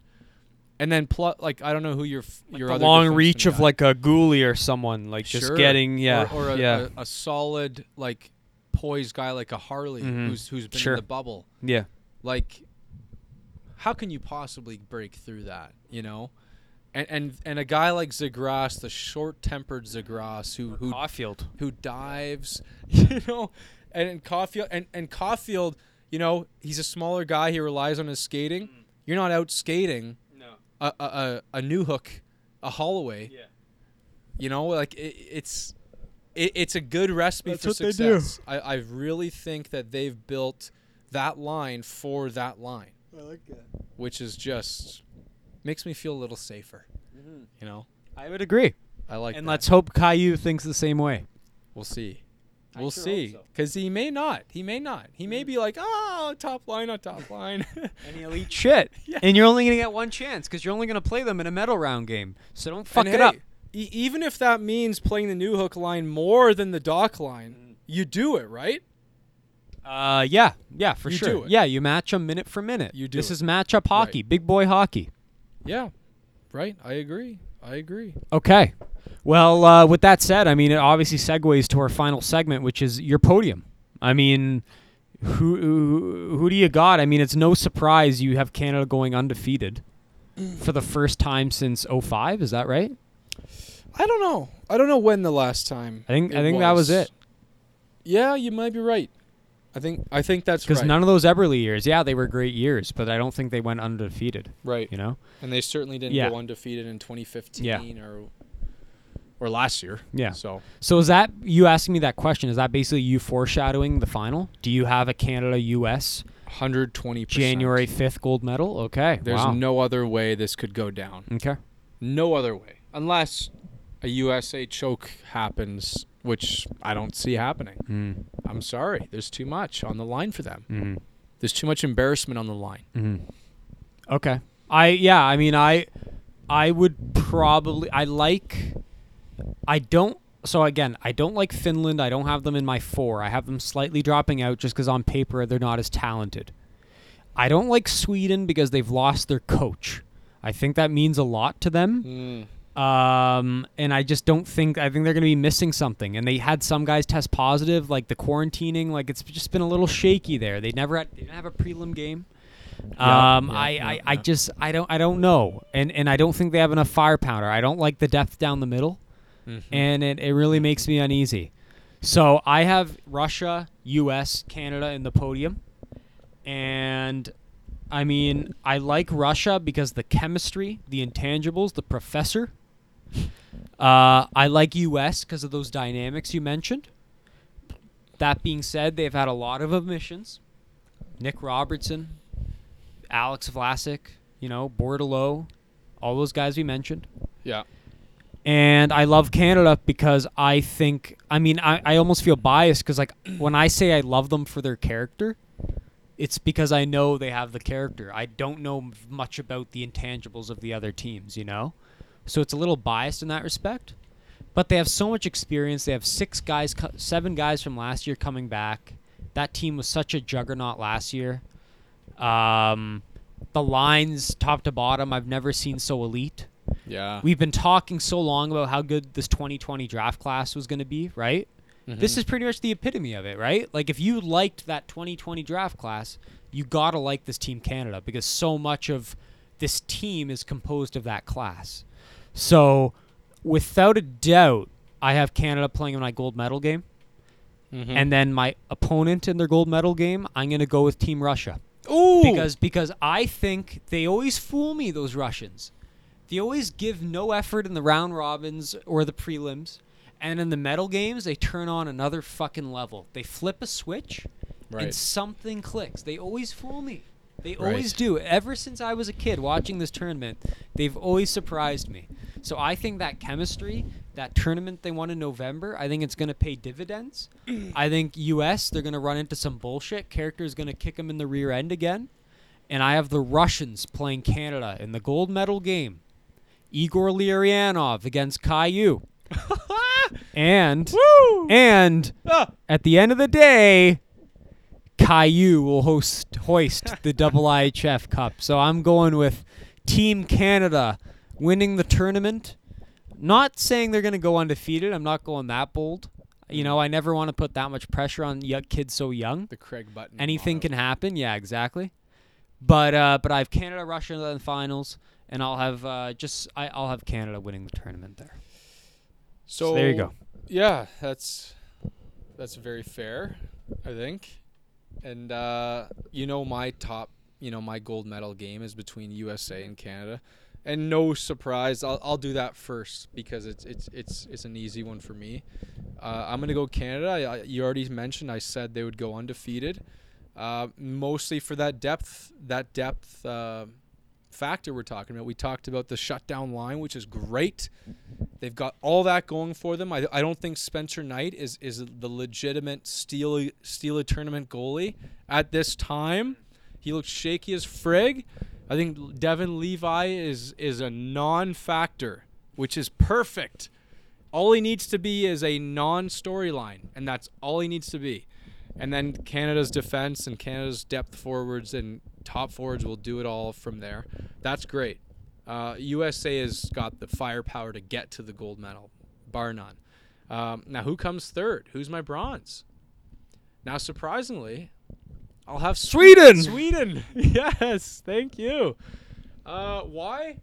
And then plus, like I don't know who your f your long reach of like a Guhle or someone, like just getting, yeah, or, or a, yeah, a, a solid like poised guy like a Harley Mhm. who's who's been Sure. in the bubble. yeah. Like, how can you possibly break through that? You know, and and and a guy like Zegras, the short-tempered Zegras, who who Caufield. who dives, you know, and, and Caufield and and Caufield, you know, he's a smaller guy. He relies on his skating. You're not out skating. A a, a, a Newhook, a Holloway. Yeah. You know, like it, it's it, it's a good recipe That's for what they do. success. I, I really think that they've built that line for that line, I like that. which is just makes me feel a little safer. Mm-hmm. You know, I would agree. I like. and that. let's hope Caillou thinks the same way. we'll see. We'll sure see, hope so. Because he may not. He may not. He may be like, oh, top line, not top line. And he'll eat shit. Yeah. And you're only going to get one chance because you're only going to play them in a medal round game. So don't fuck And it up. e- even if that means playing the Newhook line more than the Dach line, Mm. you do it, right? Uh, yeah, yeah, for You sure. do it. Yeah, you match them minute for minute. You do This it. is matchup hockey, big boy hockey. Yeah, right. I agree. I agree. Okay. Well, uh, with that said, I mean, it obviously segues to our final segment, which is your podium. I mean, who who, who do you got? I mean, it's no surprise you have Canada going undefeated for the first time since 05, Is that right? I don't know. I don't know when the last time. I think I think that was it. Yeah, you might be right. I think I think that's Because right. none of those Eberle years, yeah, they were great years, but I don't think they went undefeated. right. You know? And they certainly didn't Yeah. go undefeated in 2015 Yeah. or or last year. Yeah. So So is that you asking me that question? Is that basically you foreshadowing the final? Do you have a Canada U.S. 120 January 5th gold medal? Okay. There's wow. no other way this could go down. Okay. No other way. Unless a USA choke happens, which I don't see happening. Mm. I'm sorry. There's too much on the line for them. Mm-hmm. There's too much embarrassment on the line. Mm-hmm. Okay. I yeah. I mean, I I would probably I like. I don't. So again, I don't like Finland. I don't have them in my four. I have them slightly dropping out just because on paper they're not as talented. I don't like Sweden because they've lost their coach. I think that means a lot to them. Um, and I just don't think I think they're going to be missing something. And they had some guys test positive, like the quarantining. Like it's just been a little shaky there. They never had, they didn't have a prelim game. Yeah, um, yeah, I, yeah, I, I just I don't I don't know, and and I don't think they have enough fire firepower. I don't like the depth down the middle, Mm-hmm. and it, it really makes me uneasy. So I have Russia, U.S., Canada in the podium, and I mean I like Russia because the chemistry, the intangibles, the professor Uh, I like US because of those dynamics you mentioned. That being said, they've had a lot of omissions. Nick Robertson, Alex Vlasic, you know, Bordeleau, all those guys we mentioned. Yeah. And I love Canada because I think, I mean, I, I almost feel biased because, like, when I say I love them for their character, it's because I know they have the character. I don't know much about the intangibles of the other teams, you know? So it's a little biased in that respect. But they have so much experience. They have six guys, seven guys from last year coming back. That team was such a juggernaut last year. Um, the lines, top to bottom, I've never seen so elite. Yeah. We've been talking so long about how good this 2020 draft class was going to be, right? This is pretty much the epitome of it, right? Like if you liked that 2020 draft class, you got to like this team Canada because so much of this team is composed of that class. So, without a doubt, I have Canada playing in my gold medal game. Mm-hmm. And then my opponent in their gold medal game, I'm going to go with Team Russia Ooh. because because I think they always fool me those Russians. They always give no effort in the round robins or the prelims, and in the medal games they turn on another fucking level. They flip a switch, and something clicks. They always fool me. They Right. always do. Ever since I was a kid watching this tournament, they've always surprised me. So I think that chemistry, that tournament they won in November, I think it's going to pay dividends. I think US they're going to run into some bullshit. Character's going to kick them in the rear end again. And I have the Russians playing Canada in the gold medal game. Igor Larionov against Caillou. and and at the end of the day, Caillou will host hoist the double IHF Cup. So I'm going with Team Canada winning the tournament. Not saying they're going to go undefeated. I'm not going that bold. You know, I never want to put that much pressure on kids so young. the Craig Button. Anything motto. can happen. Yeah, exactly. But uh, but I have Canada, Russia in the finals, and I'll have uh, just I, I'll have Canada winning the tournament there. So, there you go. Yeah, that's that's very fair, I think. And uh, you know my top, you know my gold medal game is between USA and Canada. And no surprise, I'll, I'll do that first because it's it's it's it's an easy one for me. Uh, I'm gonna go Canada. I, I, you already mentioned I said they would go undefeated, uh, mostly for that depth that depth uh, factor we're talking about. We talked about the shutdown line, which is great. They've got all that going for them. I, I don't think Spencer Knight is, is the legitimate steal a tournament goalie at this time. He looks shaky as frig. I think Devon Levi is is a non-factor, which is perfect. All he needs to be is a non-storyline, and that's all he needs to be. And then Canada's defense and Canada's depth forwards and top forwards will do it all from there. That's great. Uh, USA has got the firepower to get to the gold medal, bar none. Um, now, who comes third? Who's my bronze? Now, surprisingly, I'll have Sweden! Sweden. yes, thank you. Uh, why?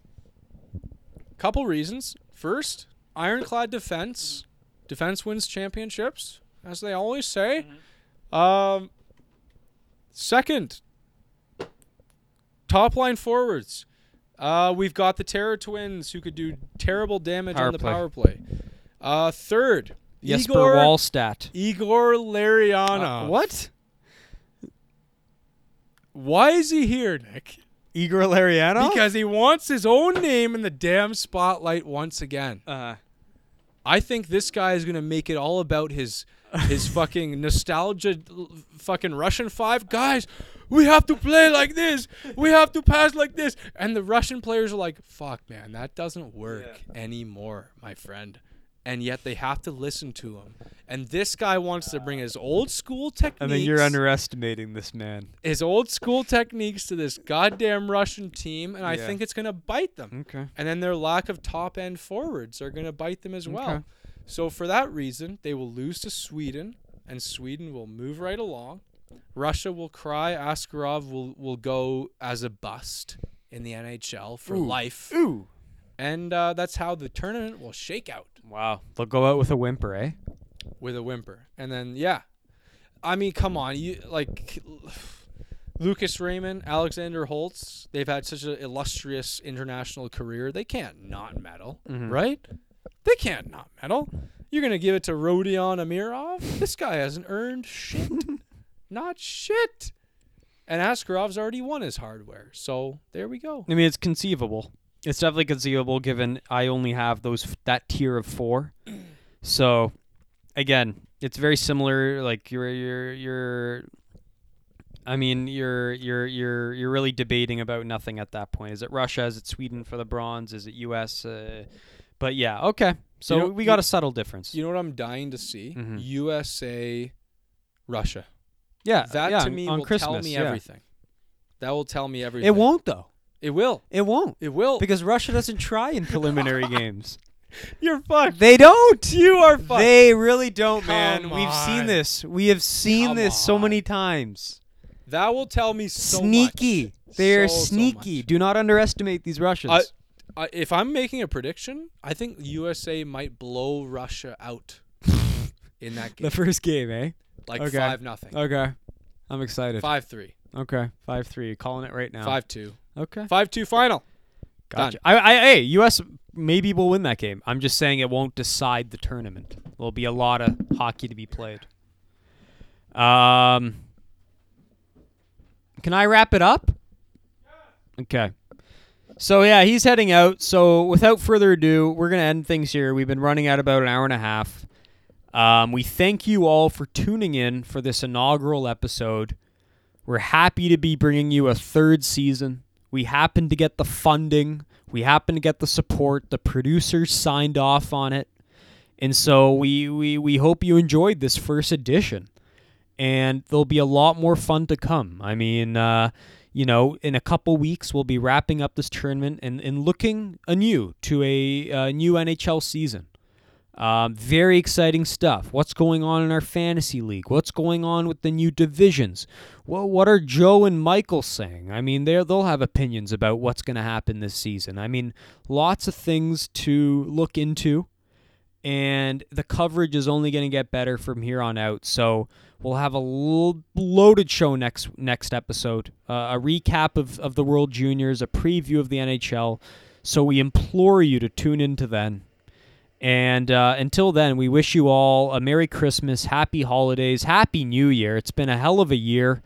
Couple reasons. First, ironclad defense. Defense wins championships, as they always say. Um, second, top line forwards. Uh, we've got the Terror Twins who could do terrible damage Power on the play. power play. Uh, third, Jesper Igor, Wallstedt. Igor Larionov. Uh, what? Why is he here, Nick? Igor Larionov? Because he wants his own name in the damn spotlight once again. uh, I think this guy is gonna make it all about his his fucking nostalgia, fucking Russian five guys. We have to play like this. We have to pass like this. And the Russian players are like, "Fuck, man, that doesn't work anymore, my friend." And yet they have to listen to him. And this guy wants to bring his old school techniques. I mean, you're underestimating this man. his old school techniques to this goddamn Russian team, and I Yeah. think it's gonna bite them. Okay. And then their lack of top end forwards are going to bite them as well. Okay. So for that reason, they will lose to Sweden, and Sweden will move right along. Russia will cry. Askarov will will go as a bust in the NHL for life, Ooh. and uh, that's how the tournament will shake out Wow. They'll go out with a whimper, eh? with a whimper. And then yeah, I mean, come on, you like Lucas Raymond, Alexander Holtz, they've had such an illustrious international career. They can't not medal, Mhm. right? They can't not medal. You're going to give it to Rodion Amirov? This guy hasn't earned shit. not shit. And Askarov's already won his hardware. So there we go. I mean, it's conceivable. It's definitely conceivable given I only have those that tier of four. So, again, it's very similar. Like you're you're you're. I mean, you're you're you're you're really debating about nothing at that point. Is it Russia? Is it Sweden for the bronze? Is it U.S.? Uh, but yeah, okay. So know- we you- got a subtle difference. You know what I'm dying to see? Mhm. USA, Russia. Yeah, That yeah, to me on will Christmas, tell me yeah. everything. That will tell me everything. It won't though. It will. It won't It will. because Russia doesn't try in preliminary games. You're fucked. They don't. You are fucked. They really don't, Come man. We've seen on. this. We have seen Come this so on. many times. that will tell me so sneaky. much. They are So, so sneaky. much. Do not underestimate these Russians. I, I, if I'm making a prediction, I think USA might blow Russia out in that game. the first game, eh? Like okay. five nothing, Okay. I'm excited. five three, Okay. Five three. Calling it right now. five two, Okay. five two final. Gotcha. I, I, hey, U.S. maybe will win that game. I'm just saying it won't decide the tournament. There'll be a lot of hockey to be played. Um, can I wrap it up? Okay. So yeah, he's heading out. So without further ado, we're gonna end things here. We've been running at about an hour and a half. Um, we thank you all for tuning in for this inaugural episode. We're happy to be bringing you a third season. We happen to get the funding. We happen to get the support. The producers signed off on it. And so we, we, we hope you enjoyed this first edition. And there'll be a lot more fun to come. I mean, uh, you know, in a couple weeks, we'll be wrapping up this tournament and, and looking anew to a uh, new NHL season. Um, very exciting stuff. What's going on in our fantasy league? What's going on with the new divisions? Well, what are Joe and Michael saying? I mean, they they'll have opinions about what's going to happen this season. I mean, lots of things to look into, and the coverage is only going to get better from here on out. So we'll have a lo- loaded show next next episode, uh, a recap of of the World Juniors, a preview of the NHL. So we implore you to tune into then. And uh, until then, we wish you all a Merry Christmas, Happy Holidays, Happy New Year. It's been a hell of a year,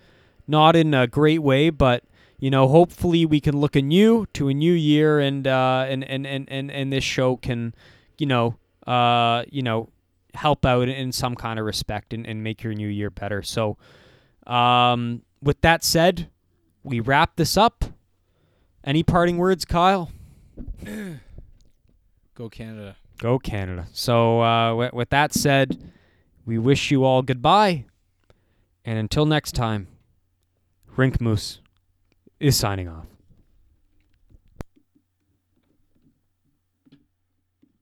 not in a great way, but you know, hopefully we can look anew to a new year, and uh, and, and, and, and and this show can, you know, uh, you know, help out in some kind of respect and, and make your new year better. So, um, with that said, we wrap this up. Any parting words, Kyle? Go Canada. Go Canada. So, uh, with, with that said, we wish you all goodbye. And until next time, Rink Moose is signing off.